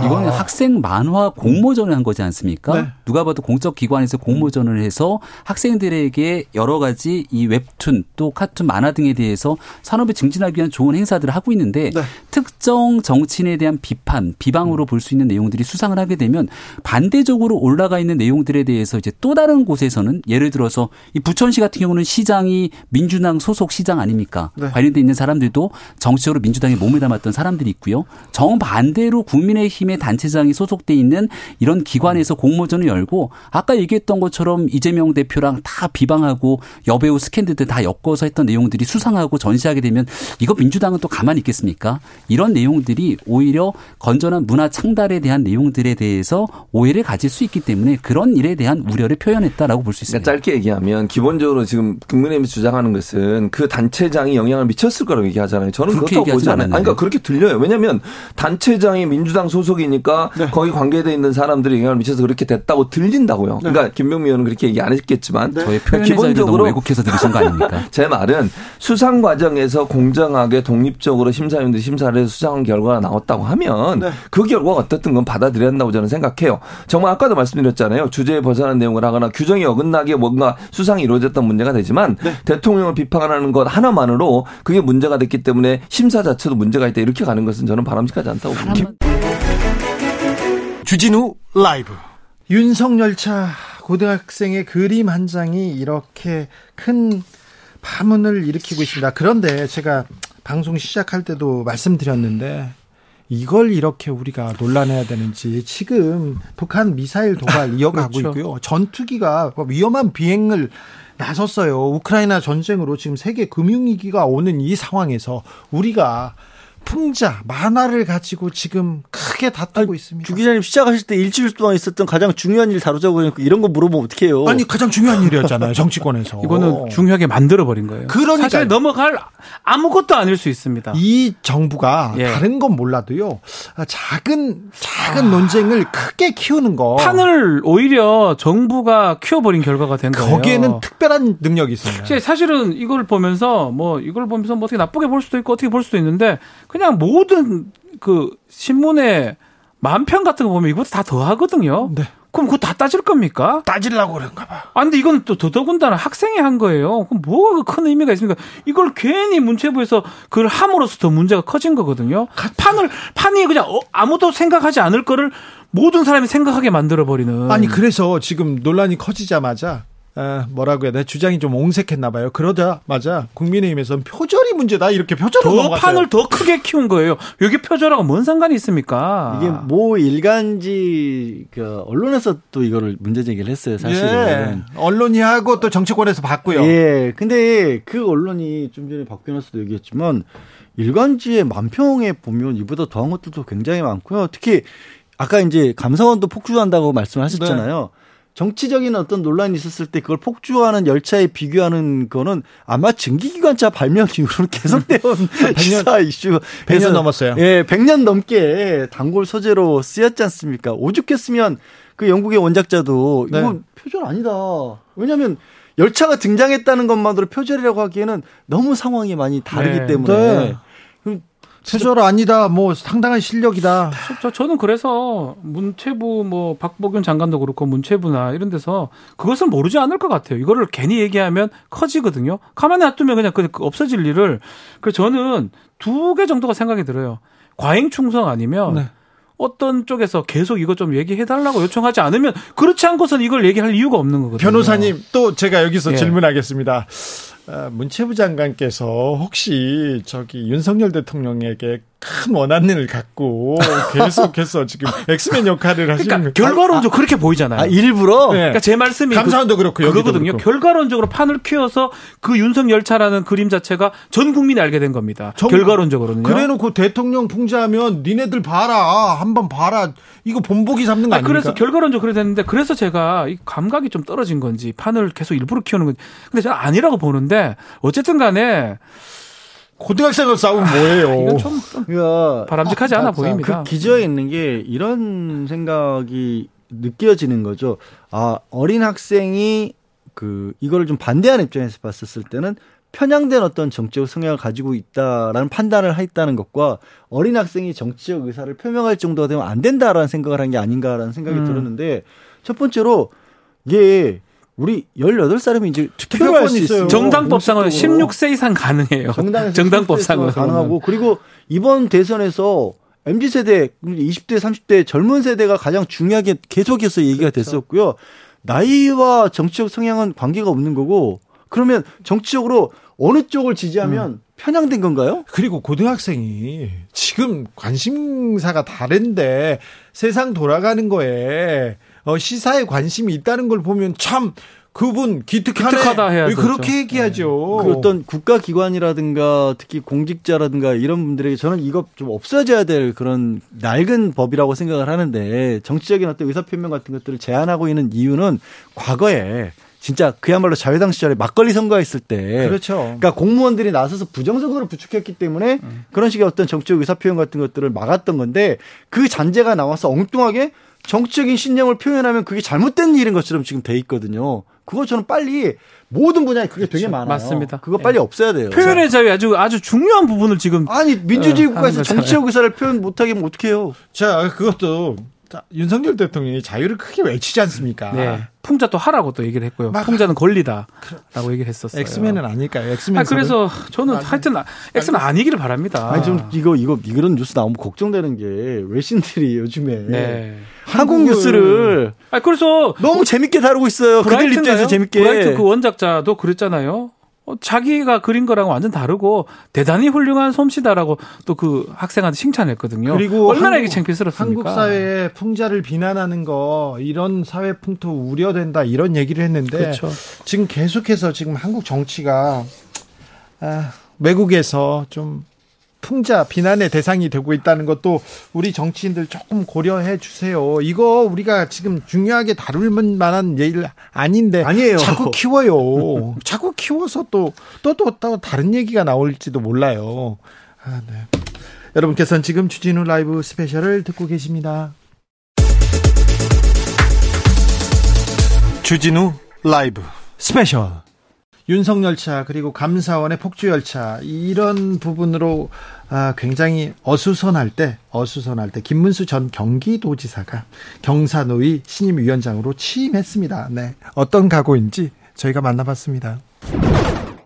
이거는 학생 만화 공모전을 한 거지 않습니까? 네. 누가 봐도 공적 기관에서 공모전을 해서 학생들에게 여러 가지 이 웹툰 또 카툰 만화 등에 대해서 산업에 증진하기 위한 좋은 행사들을 하고 있는데 네. 특정 정치인에 대한 비판, 비방으로 볼 수 있는 내용들이 수상을 하게 되면 반대적으로 올라가 있는 내용들에 대해서 이제 또 다른 곳에서는 예를 들어서 이 부천시 같은 경우는 시장이 민주당 소속 시장 아닙니까? 네. 관련돼 있는 사람들도 정치적으로 민주당에 몸을 담았던 사람들이 있고요. 정반대로 국민의힘의 단체장이 소속돼 있는 이런 기관에서 공모전을 열고 아까 얘기했던 것처럼 이재명 대표랑 다 비방하고 여배우 스캔들들 다 엮어서 했던 내용들이 수상하고 전시하게 되면 이거 민주당은 또 가만히 있겠습니까? 이런 내용들이 오히려 건전한 문화 창달에 대한 내용들에 대해서 오해를 가질 수 있기 때문에 그런 일에 대한 우려를 표현했다라고 볼 수 있습니다. 그러니까 짧게 얘기하면 기본적으로 지금 국민의힘이 주장하는 것은 그 단체장이 영향을 미쳤을 거라고 얘기하잖아요. 저는 그렇다고 보지 않아요. 아니, 그러니까 그렇게 들려요. 왜냐하면 단체장이 민주당 소속이니까 네. 거기 관계돼 있는 사람들이 영향을 미쳐서 그렇게 됐다고 들린다고요. 네. 그러니까 김병미 의원은 그렇게 얘기 안 했겠지만 네. 저의 그러니까 기본적으로 왜곡해서 들으신 거 아닙니까? 제 말은 수상 과정에서 공정하게 독립적으로 심사위원들이 심사를 해서 수상한 결과가 나왔다고 하면 네. 그 결과가 어떻든 건 받아들여야 한다고 저는 생각해요. 정말 아까도 말씀드렸잖아요. 주제에 벗어난 내용을 하거나 규정이 어긋나게 뭔가 수상이 이루어졌던 문제가 되지만 네. 대통령을 비판하는 것 하나만으로 그게 문제가 됐기 때문에 심사 자체도 문제가 있다 이렇게 가는 것은 저는 바람직하지 않다고 봅니다. 주진우 라이브 윤석열차 고등학생의 그림 한 장이 이렇게 큰 파문을 일으키고 있습니다. 그런데 제가 방송 시작할 때도 말씀드렸는데 이걸 이렇게 우리가 논란해야 되는지 지금 북한 미사일 도발 이어가고 그렇죠. 있고요. 전투기가 위험한 비행을 나섰어요. 우크라이나 전쟁으로 지금 세계 금융위기가 오는 이 상황에서 우리가 풍자 만화를 가지고 지금 크게 다투고 아니, 있습니다. 주 기자님 시작하실 때 일주일 동안 있었던 가장 중요한 일 다루자고 하니까 이런 거 물어보면 어떡해요. 아니 가장 중요한 일이었잖아요. 정치권에서. 이거는 중요하게 만들어 버린 거예요. 그러니까 사실 넘어갈 아무것도 아닐 수 있습니다. 이 정부가 예. 다른 건 몰라도요. 작은 작은 아. 논쟁을 크게 키우는 거. 판을 오히려 정부가 키워버린 결과가 된 거예요. 거기에는 특별한 능력이 있습니다. 사실은 이걸 보면서 뭐 이걸 보면서 뭐 어떻게 나쁘게 볼 수도 있고 어떻게 볼 수도 있는데 그냥 모든 그 신문에 만편 같은 거 보면 이것도 다 더하거든요. 네. 그럼 그거 다 따질 겁니까? 따질라고 그런가 봐. 아, 근데 이건 또 더더군다나 학생이 한 거예요. 그럼 뭐가 그큰 의미가 있습니까? 이걸 괜히 문체부에서 그걸 함으로써 더 문제가 커진 거거든요. 판을, 판이 그냥 어, 아무도 생각하지 않을 거를 모든 사람이 생각하게 만들어버리는. 아니, 그래서 지금 논란이 커지자마자 아, 뭐라고 해야 돼? 주장이 좀 옹색했나 봐요. 그러자마자 국민의힘에서는 표절이 문제다 이렇게 표절을 더 판을 더 크게 키운 거예요. 여기 표절하고 뭔 상관이 있습니까? 이게 뭐 일간지 그 언론에서 또 이거를 문제 제기를 했어요. 사실은 예. 언론이 하고 또 정치권에서 봤고요. 예. 근데 그 언론이 좀 전에 박 변호사도 얘기했지만 일간지의 만평에 보면 이보다 더한 것들도 굉장히 많고요. 특히 아까 이제 감사원도 폭주한다고 말씀하셨잖아요. 네. 정치적인 어떤 논란이 있었을 때 그걸 폭주하는 열차에 비교하는 거는 아마 증기기관차 발명 이후로 계속되어 온 시사 이슈. 100년 넘었어요. 예, 100년 넘게 단골 소재로 쓰였지 않습니까? 오죽했으면 그 영국의 원작자도 네. 이건 표절 아니다. 왜냐하면 열차가 등장했다는 것만으로 표절이라고 하기에는 너무 상황이 많이 다르기 네. 때문에 네. 표절 아니다. 뭐 상당한 실력이다. 저, 저, 는 그래서 문체부 뭐 박보균 장관도 그렇고 문체부나 이런 데서 그것을 모르지 않을 것 같아요. 이거를 괜히 얘기하면 커지거든요. 가만히 놔두면 그냥 그 없어질 일을. 그래서 저는 두 개 정도가 생각이 들어요. 과잉 충성 아니면 네. 어떤 쪽에서 계속 이거 좀 얘기해 달라고 요청하지 않으면 그렇지 않고선 이걸 얘기할 이유가 없는 거거든요. 변호사님 또 제가 여기서 예. 질문하겠습니다. 아, 문체부 장관께서 혹시 저기 윤석열 대통령에게 큰 원한을 갖고 계속해서 지금 엑스맨 역할을 하시는 그러니까 결과론적으로 아, 그렇게 보이잖아요. 아, 일부러? 네. 그러니까 제 말씀이 감사원도 그, 렇고 그거거든요. 그렇고. 결과론적으로 판을 키워서 그 윤석 열차라는 그림 자체가 전 국민이 알게 된 겁니다. 정, 결과론적으로는요. 그래놓고 대통령 풍자하면 니네들 봐라 한번 봐라 이거 본보기 잡는 거 아닙니까? 그래서 결과론적으로 그래 됐는데 그래서 제가 이 감각이 좀 떨어진 건지 판을 계속 일부러 키우는 건지 근데 저는 아니라고 보는데 어쨌든 간에 고등학생을 싸우면 뭐예요? 아, 이건 좀, 좀 그러니까 바람직하지 않아 보입니다. 그 기저에 있는 게 이런 생각이 느껴지는 거죠. 아 어린 학생이 그 이거를 좀 반대하는 입장에서 봤었을 때는 편향된 어떤 정치적 성향을 가지고 있다라는 판단을 했다는 것과 어린 학생이 정치적 의사를 표명할 정도가 되면 안 된다라는 생각을 한 게 아닌가라는 생각이 음. 들었는데 첫 번째로 이게 우리 18살이면 이제 수 있어요. 정당법상은 16세 이상 가능해요. 정당법상은 가능하고 그리고 이번 대선에서 MZ 세대, 20대, 30대 젊은 세대가 가장 중요하게 계속해서 얘기가 그렇죠. 됐었고요. 나이와 정치적 성향은 관계가 없는 거고 그러면 정치적으로 어느 쪽을 지지하면 음. 편향된 건가요? 그리고 고등학생이 지금 관심사가 다른데 세상 돌아가는 거에 어, 시사에 관심이 있다는 걸 보면 참 그분 기특하네. 기특하다 해야 그렇게 네. 얘기하죠. 그 어떤 국가기관이라든가 특히 공직자라든가 이런 분들에게 저는 이거 좀 없어져야 될 그런 낡은 법이라고 생각을 하는데 정치적인 어떤 의사표명 같은 것들을 제한하고 있는 이유는 과거에 진짜 그야말로 자유당 시절에 막걸리 선거했을 때 그렇죠. 그러니까 공무원들이 나서서 부정적으로 부축했기 때문에 음. 그런 식의 어떤 정치적 의사표현 같은 것들을 막았던 건데 그 잔재가 나와서 엉뚱하게 정치적인 신념을 표현하면 그게 잘못된 일인 것처럼 지금 돼 있거든요. 그거 저는 빨리 모든 분야에 그게 그렇죠. 되게 많아요. 맞습니다. 그거 빨리 네. 없어야 돼요. 표현의 자유 아주 아주 중요한 부분을 지금 아니 민주주의 어, 국가에서 정치적 의사를 표현 못하게 하면 어떡해요? 자 그것도 자, 윤석열 대통령이 자유를 크게 외치지 않습니까? 네. 풍자 또 하라고 또 얘기를 했고요. 막, 풍자는 권리다라고 얘기를 했었어요. 엑스맨은 아닐까요? 엑스맨. 아, 그래서 저는 아니, 하여튼 엑스맨 아니기를 바랍니다. 아니 좀 이거 이거 이런 뉴스 나오면 걱정되는 게 외신들이 요즘에 네. 한국 뉴스를 아 그래서 너무 재밌게 다루고 있어요. 그들 입장에서 재밌게. 브라이트 그 원작자도 그랬잖아요. 어, 자기가 그린 거랑 완전 다르고 대단히 훌륭한 솜씨다라고 또 그 학생한테 칭찬했거든요. 그리고 얼마나 이게 창피스럽습니까? 한국 사회의 풍자를 비난하는 거 이런 사회 풍토 우려된다 이런 얘기를 했는데 그렇죠. 지금 계속해서 지금 한국 정치가 아, 외국에서 좀 풍자 비난의 대상이 되고 있다는 것도 우리 정치인들 조금 고려해 주세요. 이거 우리가 지금 중요하게 다룰 만한 얘기 아닌데 아니에요. 자꾸 키워요. 자꾸 키워서 또또 또 또 다른 얘기가 나올지도 몰라요. 아, 네. 여러분께서는 지금 주진우 라이브 스페셜을 듣고 계십니다. 주진우 라이브 스페셜 윤석열차 그리고 감사원의 폭주열차 이런 부분으로 아, 굉장히 어수선할 때 어수선할 때 김문수 전 경기도지사가 경사노위 신임위원장으로 취임했습니다. 네, 어떤 각오인지 저희가 만나봤습니다.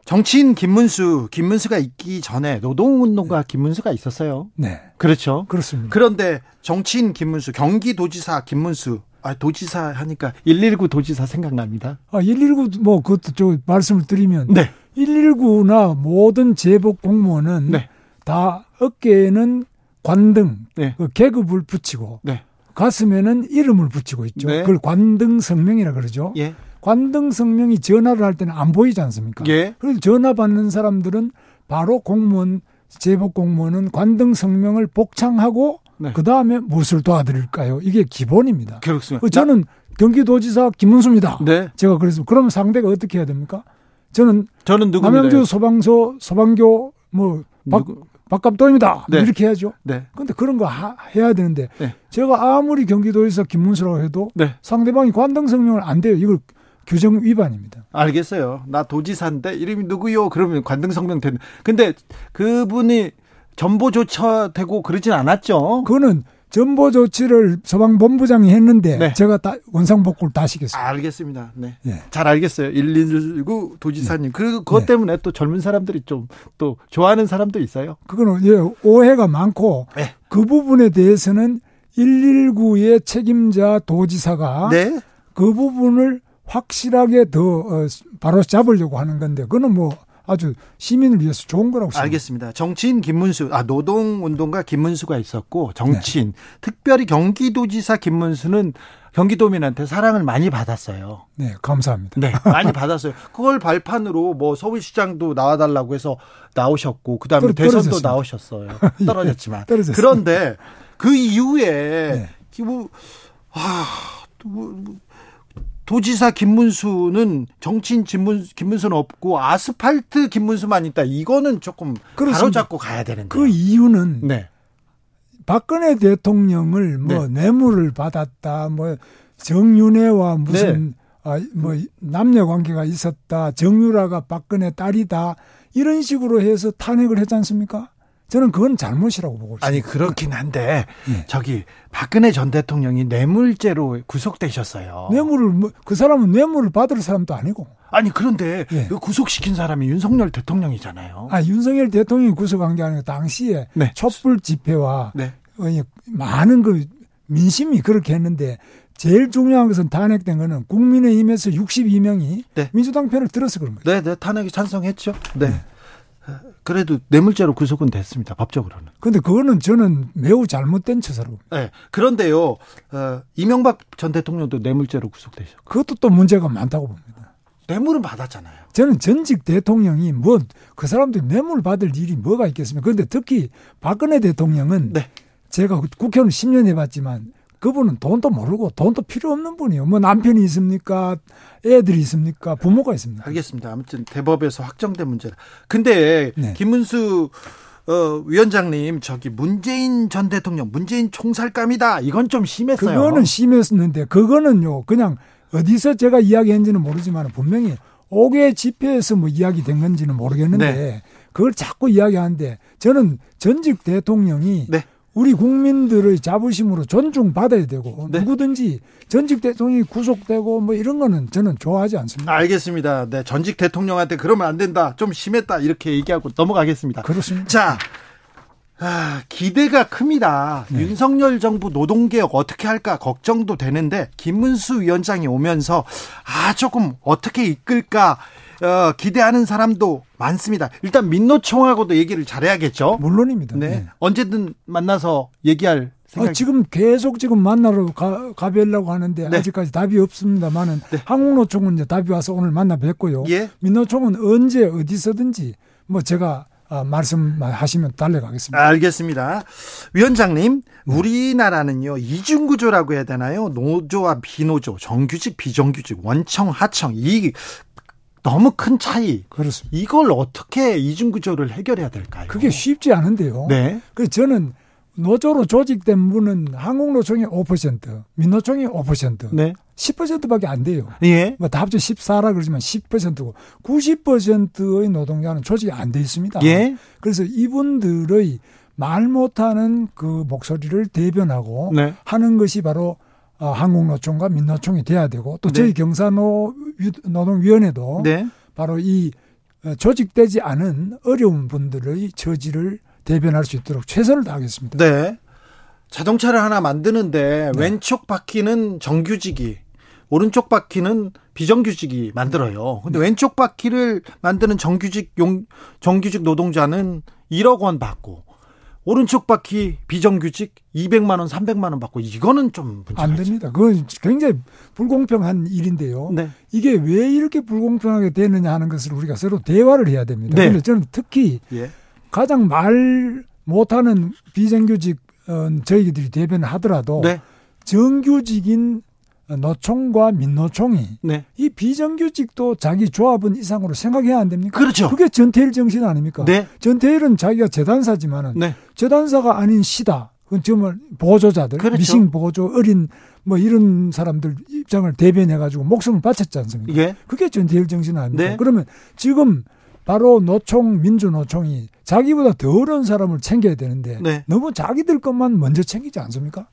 정치인 김문수, 김문수가 있기 전에 노동운동가 김문수가 있었어요. 네. 그렇죠. 그렇습니다. 그런데 정치인 김문수, 경기도지사 김문수, 아, 도지사 하니까 119 도지사 생각납니다. 아, 119, 뭐, 그것도 저 말씀을 드리면. 네. 119나 모든 제복 공무원은. 네. 다 어깨에는 관등, 네. 그 계급을 붙이고. 네. 가슴에는 이름을 붙이고 있죠. 네. 그걸 관등 성명이라 그러죠. 예. 관등 성명이 전화를 할 때는 안 보이지 않습니까? 예. 그래서 전화 받는 사람들은 바로 공무원 제복 공무원은 관등 성명을 복창하고 네. 그 다음에 무엇을 도와드릴까요? 이게 기본입니다. 그렇습니다. 저는 경기도지사 김문수입니다. 네. 제가 그래서 그럼 상대가 어떻게 해야 됩니까? 저는 저는 누구입니다. 남양주 소방서 소방교 뭐 박, 박감도입니다. 네. 이렇게 해야죠. 네. 근데 그런 거 하, 해야 되는데 네. 제가 아무리 경기도에서 김문수라고 해도 네. 상대방이 관등 성명을 안 돼요. 이걸 규정 위반입니다. 알겠어요. 나 도지사인데 이름이 누구요? 그러면 관등 성명 된. 근데 그분이 전보조차 되고 그러진 않았죠. 그거는 전보 조치를 소방본부장이 했는데 네. 제가 다 원상복구를 다 시켰습니다. 알겠습니다. 네. 네. 잘 알겠어요. 119 도지사님. 네. 그, 그것 네. 때문에 또 젊은 사람들이 좀 또 좋아하는 사람도 있어요. 그거는 예, 오해가 많고 네. 그 부분에 대해서는 119의 책임자 도지사가 네. 그 부분을 확실하게 더 어, 바로 잡으려고 하는 건데 그거는 뭐 아주 시민을 위해서 좋은 거라고 생각합니다. 알겠습니다. 정치인 김문수, 아, 노동운동가 김문수가 있었고, 정치인, 네. 특별히 경기도지사 김문수는 경기도민한테 사랑을 많이 받았어요. 네, 감사합니다. 네, 많이 받았어요. 그걸 발판으로 뭐 서울시장도 나와달라고 해서 나오셨고, 그 다음에 대선도 나오셨어요. 예, 떨어졌지만. 예, 그런데 그 이후에, 네. 뭐, 아, 뭐, 뭐, 도지사 김문수는 정치인 김문, 김문수는 없고 아스팔트 김문수만 있다. 이거는 조금 바로잡고 가야 되는데. 그 이유는 네. 박근혜 대통령을 뭐 네. 뇌물을 받았다, 뭐 정윤회와 무슨 네. 아, 뭐 남녀 관계가 있었다, 정유라가 박근혜 딸이다 이런 식으로 해서 탄핵을 했지 않습니까? 저는 그건 잘못이라고 보고 있습니다. 아니 그렇긴 한데 네. 저기 박근혜 전 대통령이 뇌물죄로 구속되셨어요. 뇌물을 뭐, 그 사람은 뇌물을 받을 사람도 아니고. 아니 그런데 네. 구속시킨 사람이 윤석열 대통령이잖아요. 아 윤석열 대통령이 구속한 게 아니고 당시에 네. 촛불 집회와 네. 어, 많은 그 민심이 그렇게 했는데 제일 중요한 것은 탄핵된 거는 국민의힘에서 62명이 민주당 편을 들어서 그런 거죠. 네, 네, 탄핵에 찬성했죠. 네. 네. 그래도 뇌물죄로 구속은 됐습니다. 법적으로는. 근데 그거는 저는 매우 잘못된 처사로. 네. 그런데요, 어, 이명박 전 대통령도 뇌물죄로 구속되죠. 그것도 또 문제가 많다고 봅니다. 뇌물은 받았잖아요. 저는 전직 대통령이 뭐 그 사람들이 뇌물 받을 일이 뭐가 있겠습니까? 그런데 특히 박근혜 대통령은 네. 제가 국회의원 10년 해봤지만 그분은 돈도 모르고 돈도 필요 없는 분이에요. 뭐 남편이 있습니까? 애들이 있습니까? 부모가 있습니까? 알겠습니다. 아무튼 대법에서 확정된 문제다. 근데 네. 김문수 어, 위원장님 저기 문재인 전 대통령 문재인 총살감이다. 이건 좀 심했어요. 그거는 심했었는데 그거는요. 그냥 어디서 제가 이야기했는지는 모르지만 분명히 5개 집회에서 뭐 이야기된 건지는 모르겠는데 네. 그걸 자꾸 이야기하는데 저는 전직 대통령이 네. 우리 국민들의 자부심으로 존중받아야 되고 네. 누구든지 전직 대통령이 구속되고 뭐 이런 거는 저는 좋아하지 않습니다. 알겠습니다. 네, 전직 대통령한테 그러면 안 된다. 좀 심했다. 이렇게 얘기하고 넘어가겠습니다. 그렇습니다. 자, 아, 기대가 큽니다. 네. 윤석열 정부 노동개혁 어떻게 할까 걱정도 되는데 김문수 위원장이 오면서 아 조금 어떻게 이끌까 어, 기대하는 사람도 많습니다. 일단 민노총하고도 얘기를 잘해야겠죠. 물론입니다. 네. 네. 언제든 만나서 얘기할 생각. 어, 지금 계속 지금 만나러 가, 가뵈려고 하는데 네. 아직까지 답이 없습니다만은 네. 한국노총은 이제 답이 와서 오늘 만나 뵙고요. 예. 민노총은 언제 어디서든지 뭐 제가 어, 말씀하시면 달려가겠습니다. 알겠습니다. 위원장님, 네. 우리나라는요, 이중구조라고 해야 되나요? 노조와 비노조, 정규직, 비정규직, 원청, 하청, 이 너무 큰 차이. 그렇습니다. 이걸 어떻게 이중구조를 해결해야 될까요? 그게 쉽지 않은데요. 네. 그 저는 노조로 조직된 분은 한국노총이 5%, 민노총이 5%, 네. 10%밖에 안 돼요. 예. 뭐 다 합쳐 14라 그러지만 10%고 90%의 노동자는 조직이 안 돼 있습니다. 예. 그래서 이분들의 말 못하는 그 목소리를 대변하고 네. 하는 것이 바로 어, 한국노총과 민노총이 돼야 되고 또 저희 네. 경사노 노동위원회도 네. 바로 이 어, 조직되지 않은 어려운 분들의 처지를 대변할 수 있도록 최선을 다하겠습니다. 네. 자동차를 하나 만드는데 네. 왼쪽 바퀴는 정규직이 오른쪽 바퀴는 비정규직이 만들어요. 근데 네. 왼쪽 바퀴를 만드는 정규직 용 정규직 노동자는 1억 원 받고 오른쪽 바퀴 비정규직 200만 원, 300만 원 받고 이거는 좀 안 됩니다. 그건 굉장히 불공평한 일인데요. 네. 이게 왜 이렇게 불공평하게 되느냐 하는 것을 우리가 서로 대화를 해야 됩니다. 네. 그런데 저는 특히 예. 가장 말 못하는 비정규직 어, 저희들이 대변을 하더라도 네. 정규직인 노총과 민노총이 네. 이 비정규직도 자기 조합은 이상으로 생각해야 안 됩니까? 그렇죠. 그게 전태일 정신 아닙니까? 네. 전태일은 자기가 재단사지만은 네. 재단사가 아닌 시다. 그건 정말 보조자들, 그렇죠. 미싱 보조, 어린 뭐 이런 사람들 입장을 대변해 가지고 목숨을 바쳤지 않습니까? 예. 그게 전태일 정신 아닙니까? 네. 그러면 지금 바로 노총 민주노총이 자기보다 더 어려운 사람을 챙겨야 되는데 네. 너무 자기들 것만 먼저 챙기지 않습니까?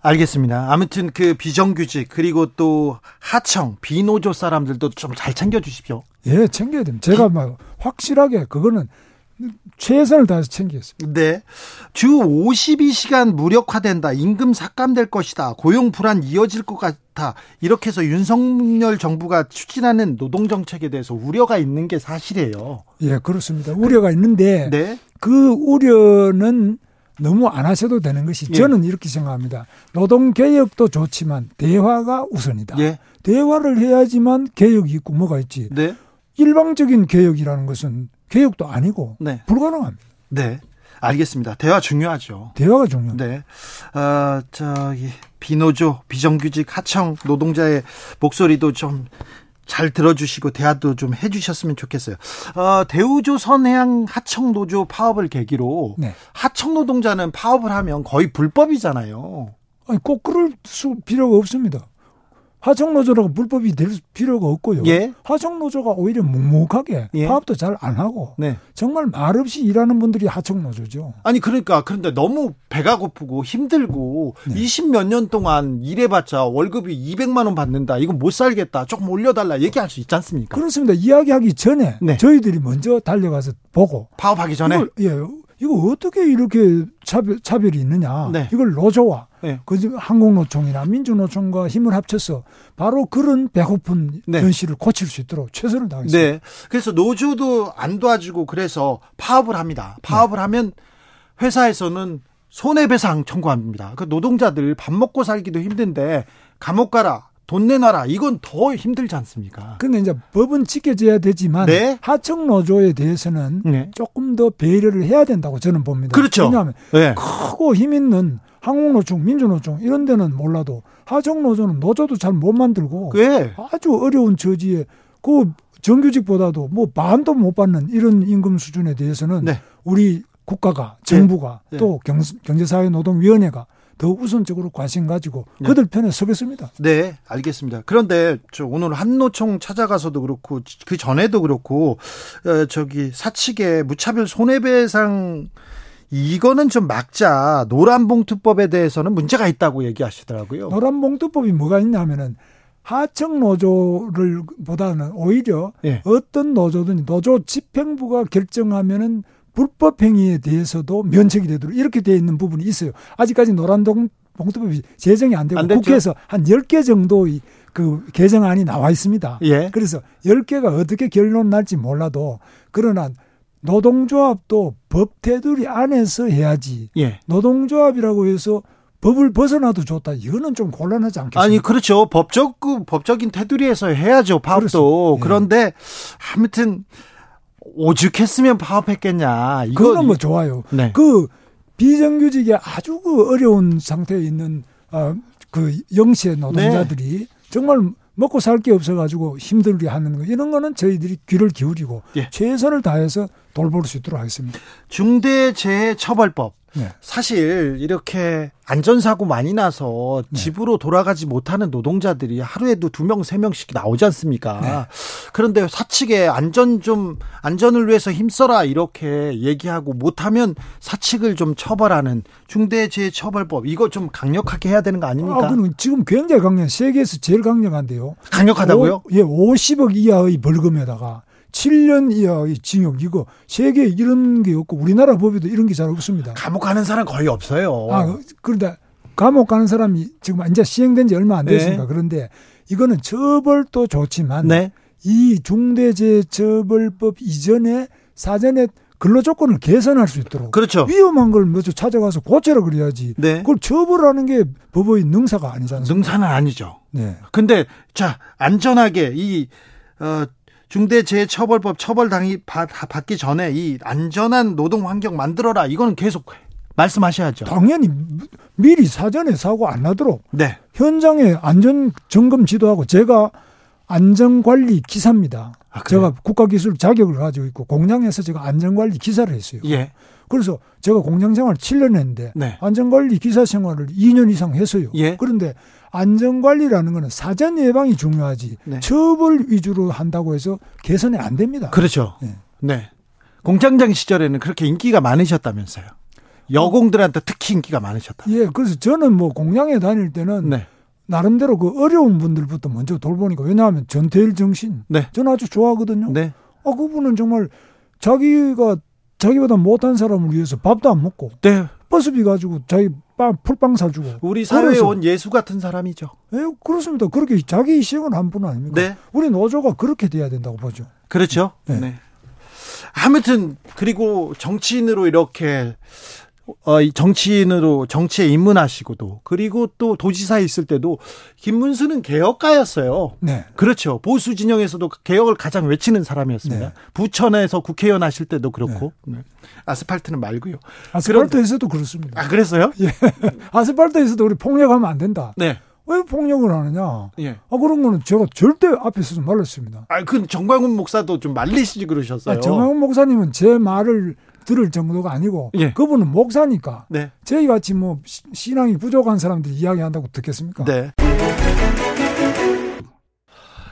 알겠습니다. 아무튼 그 비정규직 그리고 또 하청 비노조 사람들도 좀 잘 챙겨 주십시오. 예, 챙겨야 됩니다. 제가 막 확실하게 그거는 최선을 다해서 챙기겠습니다. 네. 주 52시간 무력화된다. 임금 삭감될 것이다. 고용 불안 이어질 것 같다. 이렇게 해서 윤석열 정부가 추진하는 노동 정책에 대해서 우려가 있는 게 사실이에요. 예, 그렇습니다. 우려가 있는데 네. 그 우려는 너무 안 하셔도 되는 것이 예. 저는 이렇게 생각합니다. 노동 개혁도 좋지만 대화가 우선이다. 예. 대화를 해야지만 개혁이 있고 뭐가 있지. 네. 일방적인 개혁이라는 것은 개혁도 아니고 네. 불가능합니다. 네. 알겠습니다. 대화 중요하죠. 대화가 중요. 네. 어, 저기 비노조, 비정규직, 하청 노동자의 목소리도 좀 잘 들어주시고 대화도 좀 해주셨으면 좋겠어요. 어, 대우조 선해양 하청 노조 파업을 계기로 네. 하청 노동자는 파업을 하면 거의 불법이잖아요. 아니 꼭 그럴 수 필요가 없습니다. 하청노조라고 불법이 될 필요가 없고요. 예. 하청노조가 오히려 묵묵하게 예. 파업도 잘 안 하고 네. 정말 말없이 일하는 분들이 하청노조죠. 아니 그러니까 그런데 너무 배가 고프고 힘들고 네. 20몇 년 동안 일해봤자 월급이 200만 원 받는다. 이거 못 살겠다. 조금 올려달라 얘기할 수 있지 않습니까? 그렇습니다. 이야기하기 전에 네. 저희들이 먼저 달려가서 보고 파업하기 전에 예, 이거 어떻게 이렇게 차별, 차별이 있느냐. 네. 이걸 노조와 네. 그 항공노총이나 민주노총과 힘을 합쳐서 바로 그런 배고픈 네. 현실을 고칠 수 있도록 최선을 다하겠습니다. 네. 그래서 노조도 안 도와주고 그래서 파업을 합니다. 파업을 네. 하면 회사에서는 손해배상 청구합니다. 그 노동자들 밥 먹고 살기도 힘든데 감옥 가라. 돈 내놔라. 이건 더 힘들지 않습니까? 근데 이제 법은 지켜져야 되지만 네? 하청 노조에 대해서는 네. 조금 더 배려를 해야 된다고 저는 봅니다. 그렇죠. 왜냐하면 네. 크고 힘 있는 항공노총, 민주노총 이런 데는 몰라도 하청 노조는 노조도 잘 못 만들고 네. 아주 어려운 처지에 그 정규직보다도 뭐 반도 못 받는 이런 임금 수준에 대해서는 네. 우리 국가가 정부가 네. 또 경제사회노동위원회가 더 우선적으로 관심 가지고 네. 그들 편에 서겠습니다. 네, 알겠습니다. 그런데 저 오늘 한노총 찾아가서도 그렇고 그 전에도 그렇고 어, 저기 사측의 무차별 손해배상 이거는 좀 막자 노란봉투법에 대해서는 문제가 있다고 얘기하시더라고요. 노란봉투법이 뭐가 있냐면은 하청 노조를 보다는 오히려 네. 어떤 노조든 노조 집행부가 결정하면은 불법 행위에 대해서도 면책이 되도록 이렇게 되어 있는 부분이 있어요. 아직까지 노란동 봉투법이 제정이 안 되고 안 국회에서 한 10개 정도의 그 개정안이 나와 있습니다. 예. 그래서 10개가 어떻게 결론 날지 몰라도 그러나 노동조합도 법 테두리 안에서 해야지. 예. 노동조합이라고 해서 법을 벗어나도 좋다. 이거는 좀 곤란하지 않겠습니까? 아니 그렇죠. 법적 그 법적인 테두리에서 해야죠. 파업도. 예. 그런데 아무튼 오죽했으면 파업했겠냐. 이거 그거는 뭐 좋아요. 네. 그 비정규직에 아주 그 어려운 상태에 있는 어, 그 영세 노동자들이 네. 정말 먹고 살 게 없어가지고 힘들게 하는 거 이런 거는 저희들이 귀를 기울이고 예. 최선을 다해서 돌볼 수 있도록 하겠습니다. 중대재해처벌법 네. 사실 이렇게 안전사고 많이 나서 네. 집으로 돌아가지 못하는 노동자들이 하루에도 두 명, 세 명씩 나오지 않습니까? 네. 그런데 사측에 안전 좀, 안전을 위해서 힘써라 이렇게 얘기하고 못하면 사측을 좀 처벌하는 중대재해처벌법 이거 좀 강력하게 해야 되는 거 아닙니까? 아, 그럼 지금 굉장히 강력, 세계에서 제일 강력한데요. 강력하다고요? 오, 예, 50억 이하의 벌금에다가 7년 이하의 징역 이거 세계에 이런 게 없고 우리나라 법에도 이런 게 잘 없습니다. 감옥 가는 사람 거의 없어요. 아 그런데 감옥 가는 사람이 지금 이제 시행된 지 얼마 안 됐습니다. 네. 그런데 이거는 처벌도 좋지만 네. 이 중대재해처벌법 이전에 사전에 근로 조건을 개선할 수 있도록 그렇죠. 위험한 걸 먼저 찾아가서 고쳐라 그래야지. 네. 그걸 처벌하는 게 법의 능사가 아니잖아요. 능사는 아니죠. 네. 근데 자 안전하게 이 어, 중대재해처벌법 처벌 당이 받기 전에 이 안전한 노동 환경 만들어라. 이거는 계속 말씀하셔야죠. 당연히 미리 사전에 사고 안 나도록 네. 현장에 안전 점검 지도하고 제가 안전관리 기사입니다. 아, 제가 국가기술 자격을 가지고 있고 공장에서 제가 안전관리 기사를 했어요. 예. 그래서 제가 공장 생활 7년 했는데 네. 안전관리 기사 생활을 2년 이상 했어요. 예. 그런데 안전관리라는 거는 사전 예방이 중요하지 네. 처벌 위주로 한다고 해서 개선이 안 됩니다. 그렇죠. 네. 네. 공장장 시절에는 그렇게 인기가 많으셨다면서요. 여공들한테 특히 인기가 많으셨다. 예, 그래서 저는 뭐 공장에 다닐 때는 네. 나름대로 그 어려운 분들부터 먼저 돌보니까 왜냐하면 전태일 정신 네. 저는 아주 좋아하거든요. 네. 아 그분은 정말 자기가 자기보다 못한 사람을 위해서 밥도 안 먹고 네. 버스비 가지고 자기 빵 풀빵 사주고 우리 사회에 온 예수 같은 사람이죠. 예, 그렇습니다. 그렇게 자기 희생을 한 분 아닙니까? 네. 우리 노조가 그렇게 돼야 된다고 보죠. 그렇죠. 네. 네. 아무튼 그리고 정치인으로 이렇게 어, 정치인으로 정치에 입문하시고도 그리고 또 도지사에 있을 때도 김문수는 개혁가였어요. 네. 그렇죠. 보수 진영에서도 개혁을 가장 외치는 사람이었습니다. 네. 부천에서 국회의원 하실 때도 그렇고 네. 네. 아스팔트는 말고요. 아스팔트에서도 그렇습니다. 아 그랬어요? 예. 아스팔트에서도 우리 폭력하면 안 된다. 네. 왜 폭력을 하느냐? 예. 아 그런 거는 제가 절대 앞에서 좀 말렸습니다. 아, 그 정광훈 목사도 좀 말리시지 그러셨어요. 아, 정광훈 목사님은 제 말을 들을 정도가 아니고 예. 그분은 목사니까 네. 저희 같이 뭐 신앙이 부족한 사람들이 이야기한다고 듣겠습니까? 네.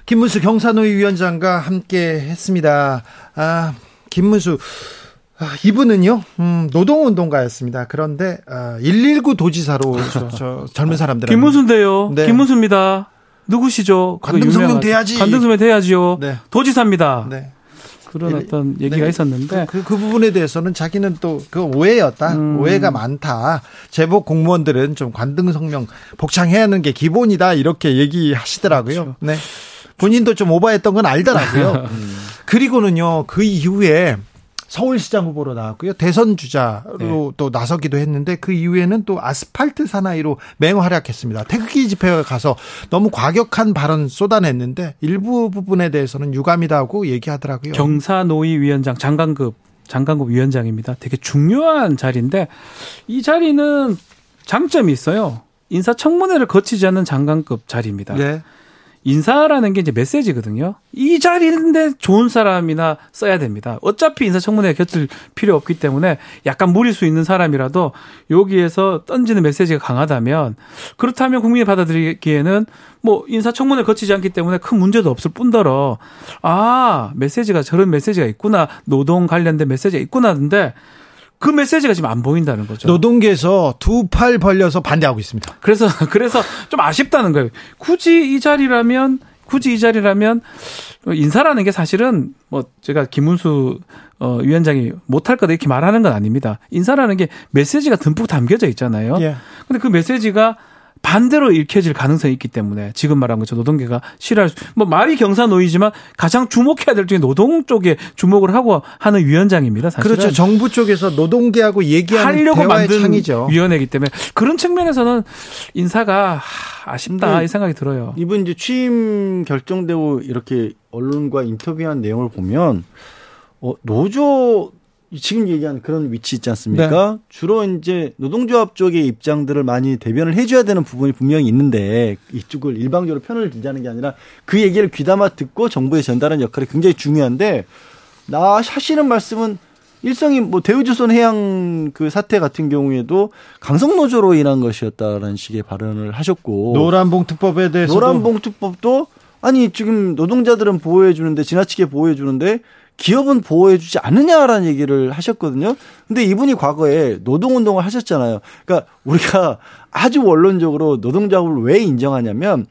김문수 경산노위 위원장과 함께 했습니다. 아, 김문수 아, 이분은요, 음, 노동운동가였습니다. 그런데, 아, 119 도지사로 저, 저 젊은 사람들. 김문수인데요. 네. 김문수입니다. 누구시죠? 관등성명 돼야지. 관등성명 돼야지요. 네. 도지사입니다. 네. 그런 일, 어떤 얘기가 네. 있었는데 그, 그, 그, 부분에 대해서는 자기는 또 그 오해였다 음. 오해가 많다 제복 공무원들은 좀 관등 성명 복창해야 하는 게 기본이다 이렇게 얘기하시더라고요. 그렇죠. 네 본인도 좀 오버했던 건 알더라고요. 음. 그리고는요 그 이후에 서울시장 후보로 나왔고요. 대선 주자로 네. 또 나서기도 했는데 그 이후에는 또 아스팔트 사나이로 맹활약했습니다. 태극기 집회에 가서 너무 과격한 발언 쏟아냈는데 일부 부분에 대해서는 유감이다 고 얘기하더라고요. 경사노위 위원장 장관급 장관급 위원장입니다. 되게 중요한 자리인데 이 자리는 장점이 있어요. 인사청문회를 거치지 않는 장관급 자리입니다. 네. 인사라는 게 이제 메시지거든요. 이 자리인데 좋은 사람이나 써야 됩니다. 어차피 인사청문회에 곁을 필요 없기 때문에 약간 무리수 있는 사람이라도 여기에서 던지는 메시지가 강하다면 그렇다면 국민이 받아들이기에는 뭐 인사청문회 거치지 않기 때문에 큰 문제도 없을 뿐더러 아 메시지가 저런 메시지가 있구나 노동 관련된 메시지가 있구나는데 그 메시지가 지금 안 보인다는 거죠. 노동계에서 두 팔 벌려서 반대하고 있습니다. 그래서 그래서 좀 아쉽다는 거예요. 굳이 이 자리라면 굳이 이 자리라면 인사라는 게 사실은 뭐 제가 김문수 어 위원장이 못할 거다 이렇게 말하는 건 아닙니다. 인사라는 게 메시지가 듬뿍 담겨져 있잖아요. 예. 근데 그 메시지가 반대로 읽혀질 가능성이 있기 때문에 지금 말한 것처럼 노동계가 싫어할 수, 뭐 말이 경사노이지만 가장 주목해야 될 중에 노동 쪽에 주목을 하고 하는 위원장입니다. 사실은. 그렇죠. 정부 쪽에서 노동계하고 얘기하는 하려고 만든 창이죠. 위원회이기 때문에 그런 측면에서는 인사가 아쉽다 이 생각이 들어요. 이분 이제 취임 결정되고 이렇게 언론과 인터뷰한 내용을 보면 어, 노조 지금 얘기한 그런 위치 있지 않습니까? 네. 주로 이제 노동조합 쪽의 입장들을 많이 대변을 해줘야 되는 부분이 분명히 있는데 이쪽을 일방적으로 편을 들자는 게 아니라 그 얘기를 귀담아 듣고 정부에 전달하는 역할이 굉장히 중요한데 나 하시는 말씀은 일성이 뭐 대우조선 해양 그 사태 같은 경우에도 강성노조로 인한 것이었다라는 식의 발언을 하셨고 노란봉투법에 대해서 노란봉투법도 아니 지금 노동자들은 보호해 주는데 지나치게 보호해 주는데 기업은 보호해주지 않느냐라는 얘기를 하셨거든요. 근데 이분이 과거에 노동운동을 하셨잖아요. 그러니까 우리가 아주 원론적으로 노동자업을 왜 인정하냐면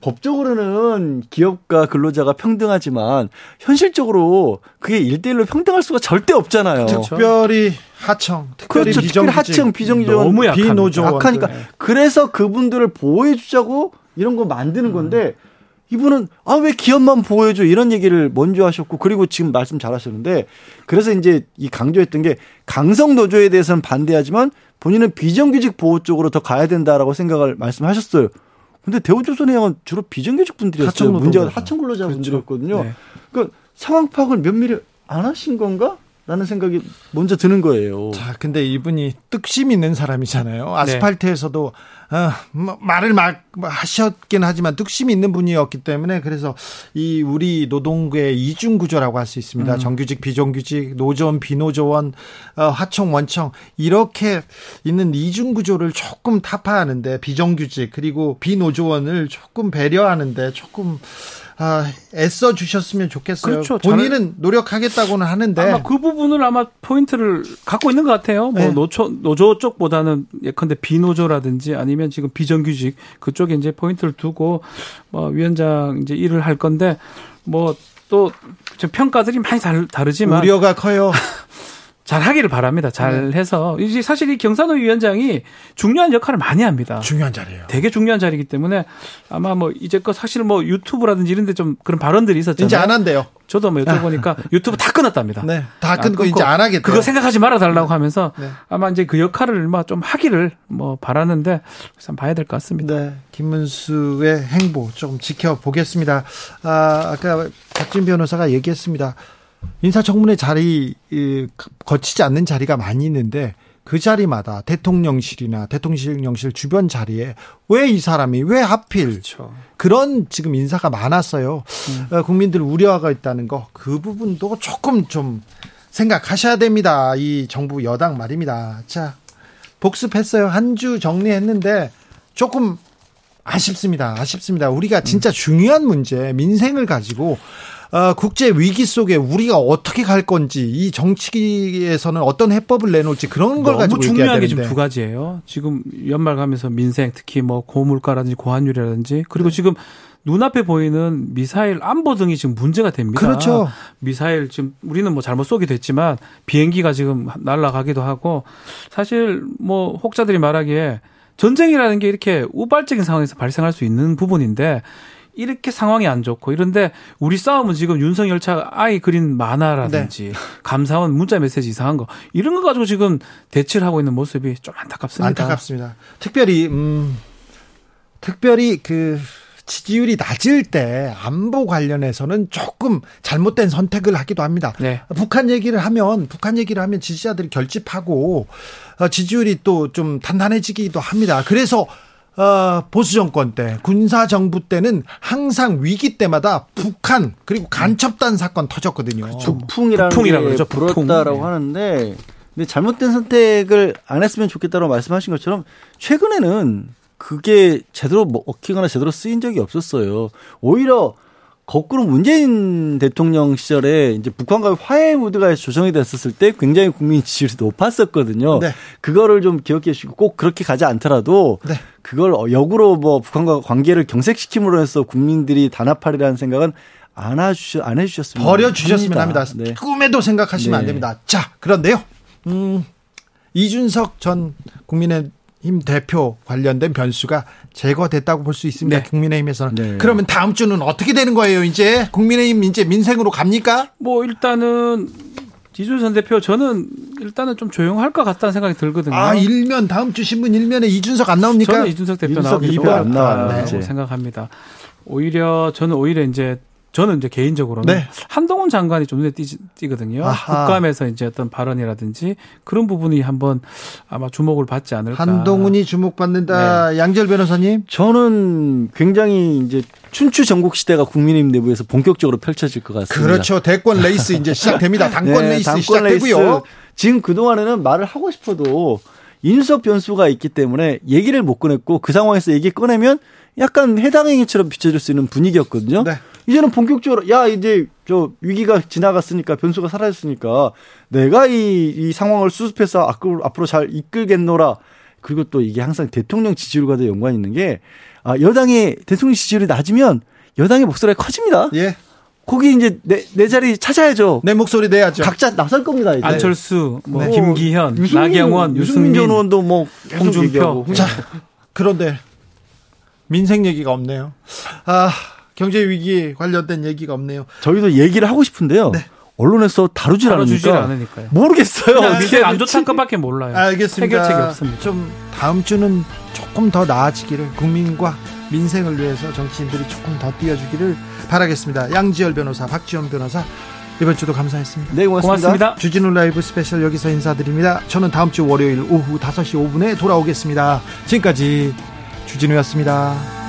법적으로는 기업과 근로자가 평등하지만 현실적으로 그게 일대일로 평등할 수가 절대 없잖아요. 특별히 하청, 특별히 그렇죠. 비정규직, 하청, 비정규직, 너무 비노조 약하니까 그래서 그분들을 보호해 주자고 이런 거 만드는 건데 음. 이분은 아 왜 기업만 보호해줘 이런 얘기를 먼저 하셨고 그리고 지금 말씀 잘하셨는데 그래서 이제 이 강조했던 게 강성 노조에 대해서는 반대하지만 본인은 비정규직 보호 쪽으로 더 가야 된다라고 생각을 말씀하셨어요. 근데 대우조선해 양은 주로 비정규직 분들이었어요. 문제가 하청 근로자 분들이었거든요. 그렇죠. 네. 그러니까 상황 파악을 면밀히 안 하신 건가? 라는 생각이 먼저 드는 거예요. 자, 근데 이분이 뜻심 있는 사람이잖아요. 네. 아스팔트에서도 어, 뭐 말을 막 하셨긴 하지만 뚝심이 있는 분이었기 때문에 그래서 이 우리 노동계 이중 구조라고 할 수 있습니다. 음. 정규직, 비정규직, 노조원, 비노조원, 어, 하청, 원청 이렇게 있는 이중 구조를 조금 타파하는데 비정규직 그리고 비노조원을 조금 배려하는데 조금 아, 애써 주셨으면 좋겠어요. 그렇죠. 본인은 노력하겠다고는 하는데 아마 그 부분을 아마 포인트를 갖고 있는 것 같아요. 뭐 네. 노조 노조 쪽보다는 예컨대 비노조라든지 아니면 지금 비정규직 그쪽에 이제 포인트를 두고 뭐 위원장 이제 일을 할 건데 뭐 또 평가들이 많이 다르, 지만 우려가 커요. 잘 하기를 바랍니다. 잘 네. 해서 이제 사실 이 경산호 위원장이 중요한 역할을 많이 합니다. 중요한 자리예요. 되게 중요한 자리이기 때문에 아마 뭐 이제껏 사실 뭐 유튜브라든지 이런 데 좀 그런 발언들이 있었잖아요. 이제 안 한대요. 저도 뭐 여쭤보니까 유튜브 다 끊었답니다. 네. 다 끊고 아, 이제 안 하겠다. 그거 생각하지 말아 달라고 네. 하면서 네. 아마 이제 그 역할을 좀 하기를 뭐 바라는데 참 봐야 될 것 같습니다. 네. 김문수의 행보 좀 지켜보겠습니다. 아, 아까 박진 변호사가 얘기했습니다. 인사청문회 자리 거치지 않는 자리가 많이 있는데 그 자리마다 대통령실이나 대통령실 주변 자리에 왜 이 사람이 왜 하필 그렇죠. 그런 지금 인사가 많았어요. 음. 국민들 우려가 있다는 거 그 부분도 조금 좀 생각하셔야 됩니다. 이 정부 여당 말입니다. 자 복습했어요. 한 주 정리했는데 조금 아쉽습니다. 아쉽습니다. 우리가 진짜 중요한 문제 민생을 가지고 어, 국제 위기 속에 우리가 어떻게 갈 건지 이 정치에서는 어떤 해법을 내놓을지 그런 걸 가지고 중요한 게 지금 두 가지예요. 지금 연말 가면서 민생 특히 뭐 고물가라든지 고환율이라든지 그리고 네. 지금 눈앞에 보이는 미사일 안보 등이 지금 문제가 됩니다. 그렇죠. 미사일 지금 우리는 뭐 잘못 쏘게 됐지만 비행기가 지금 날아가기도 하고 사실 뭐 혹자들이 말하기에 전쟁이라는 게 이렇게 우발적인 상황에서 발생할 수 있는 부분인데 이렇게 상황이 안 좋고 이런데 우리 싸움은 지금 윤석열 차 아이 그린 만화라든지 네. 감사원 문자 메시지 이상한 거 이런 거 가지고 지금 대치를 하고 있는 모습이 좀 안타깝습니다. 안타깝습니다. 특별히 음 특별히 그 지지율이 낮을 때 안보 관련해서는 조금 잘못된 선택을 하기도 합니다. 네. 북한 얘기를 하면 북한 얘기를 하면 지지자들이 결집하고 어, 지지율이 또 좀 단단해지기도 합니다. 그래서 어, 보수 정권 때 군사 정부 때는 항상 위기 때마다 북한 그리고 간첩단 사건 터졌거든요. 그렇죠. 북풍이라는 북풍이라고 그러죠. 불었다라고 네. 하는데 근데 잘못된 선택을 안 했으면 좋겠다고 말씀하신 것처럼 최근에는 그게 제대로 먹히거나 제대로 쓰인 적이 없었어요. 오히려 거꾸로 문재인 대통령 시절에 이제 북한과의 화해 무드가 조성이 됐었을 때 굉장히 국민 지지율이 높았었거든요. 네. 그거를 좀 기억해 주시고 꼭 그렇게 가지 않더라도 네. 그걸 역으로 뭐 북한과 관계를 경색시킴으로 해서 국민들이 단합하리라는 생각은 안 해주셨, 안 해주셨으면 버려주셨으면 합니다. 합니다. 네. 꿈에도 생각하시면 네. 안 됩니다. 자, 그런데요. 음, 이준석 전 국민의 힘 대표 관련된 변수가 제거됐다고 볼 수 있습니다. 네. 국민의힘에서는. 네. 그러면 다음 주는 어떻게 되는 거예요? 이제 국민의힘 이제 민생으로 갑니까? 뭐 일단은 이준석 대표 저는 일단은 좀 조용할 것 같다는 생각이 들거든요. 아 일면 다음 주 신문 일면에 이준석 안 나옵니까? 저는 이준석 대표 나오기도 안 나왔네. 생각합니다. 오히려 저는 오히려 이제 저는 이제 개인적으로는 네. 한동훈 장관이 좀 눈에 띄, 거든요 국감에서 이제 어떤 발언이라든지 그런 부분이 한번 아마 주목을 받지 않을까. 한동훈이 주목받는다. 네. 양지열 변호사님. 저는 굉장히 이제 춘추 전국 시대가 국민의힘 내부에서 본격적으로 펼쳐질 것 같습니다. 그렇죠. 대권 레이스 이제 시작됩니다. 당권 네, 레이스 당권 시작되고요. 레이스. 지금 그동안에는 말을 하고 싶어도 인수석 변수가 있기 때문에 얘기를 못 꺼냈고 그 상황에서 얘기 꺼내면 약간 해당 행위처럼 비춰질 수 있는 분위기였거든요. 네. 이제는 본격적으로 야 이제 저 위기가 지나갔으니까 변수가 사라졌으니까 내가 이, 이 상황을 수습해서 앞으로, 앞으로 잘 이끌겠노라. 그리고 또 이게 항상 대통령 지지율과도 연관이 있는 게 아, 여당의 대통령 지지율이 낮으면 여당의 목소리가 커집니다. 예. 거기 이제 내, 내 자리 찾아야죠. 내 목소리 내야죠. 각자 나설 겁니다. 이제. 안철수, 뭐 네. 김기현, 유승민, 나경원, 유승민 전 의원도 뭐 홍준표. 자, 그런데 민생 얘기가 없네요. 아, 경제 위기 관련된 얘기가 없네요. 저희도 얘기를 하고 싶은데요. 네. 언론에서 다루질 않으니까 않으니까 요. 모르겠어요. 민생 안 좋다는 것밖에 몰라요. 알겠습니다. 해결책이 없습니다. 좀 다음 주는 조금 더 나아지기를 국민과 민생을 위해서 정치인들이 조금 더 뛰어주기를 바라겠습니다. 양지열 변호사, 박지원 변호사 이번 주도 감사했습니다. 네, 고맙습니다. 고맙습니다. 주진우 라이브 스페셜 여기서 인사드립니다. 저는 다음 주 월요일 오후 5시 5분에 돌아오겠습니다. 지금까지 주진우였습니다.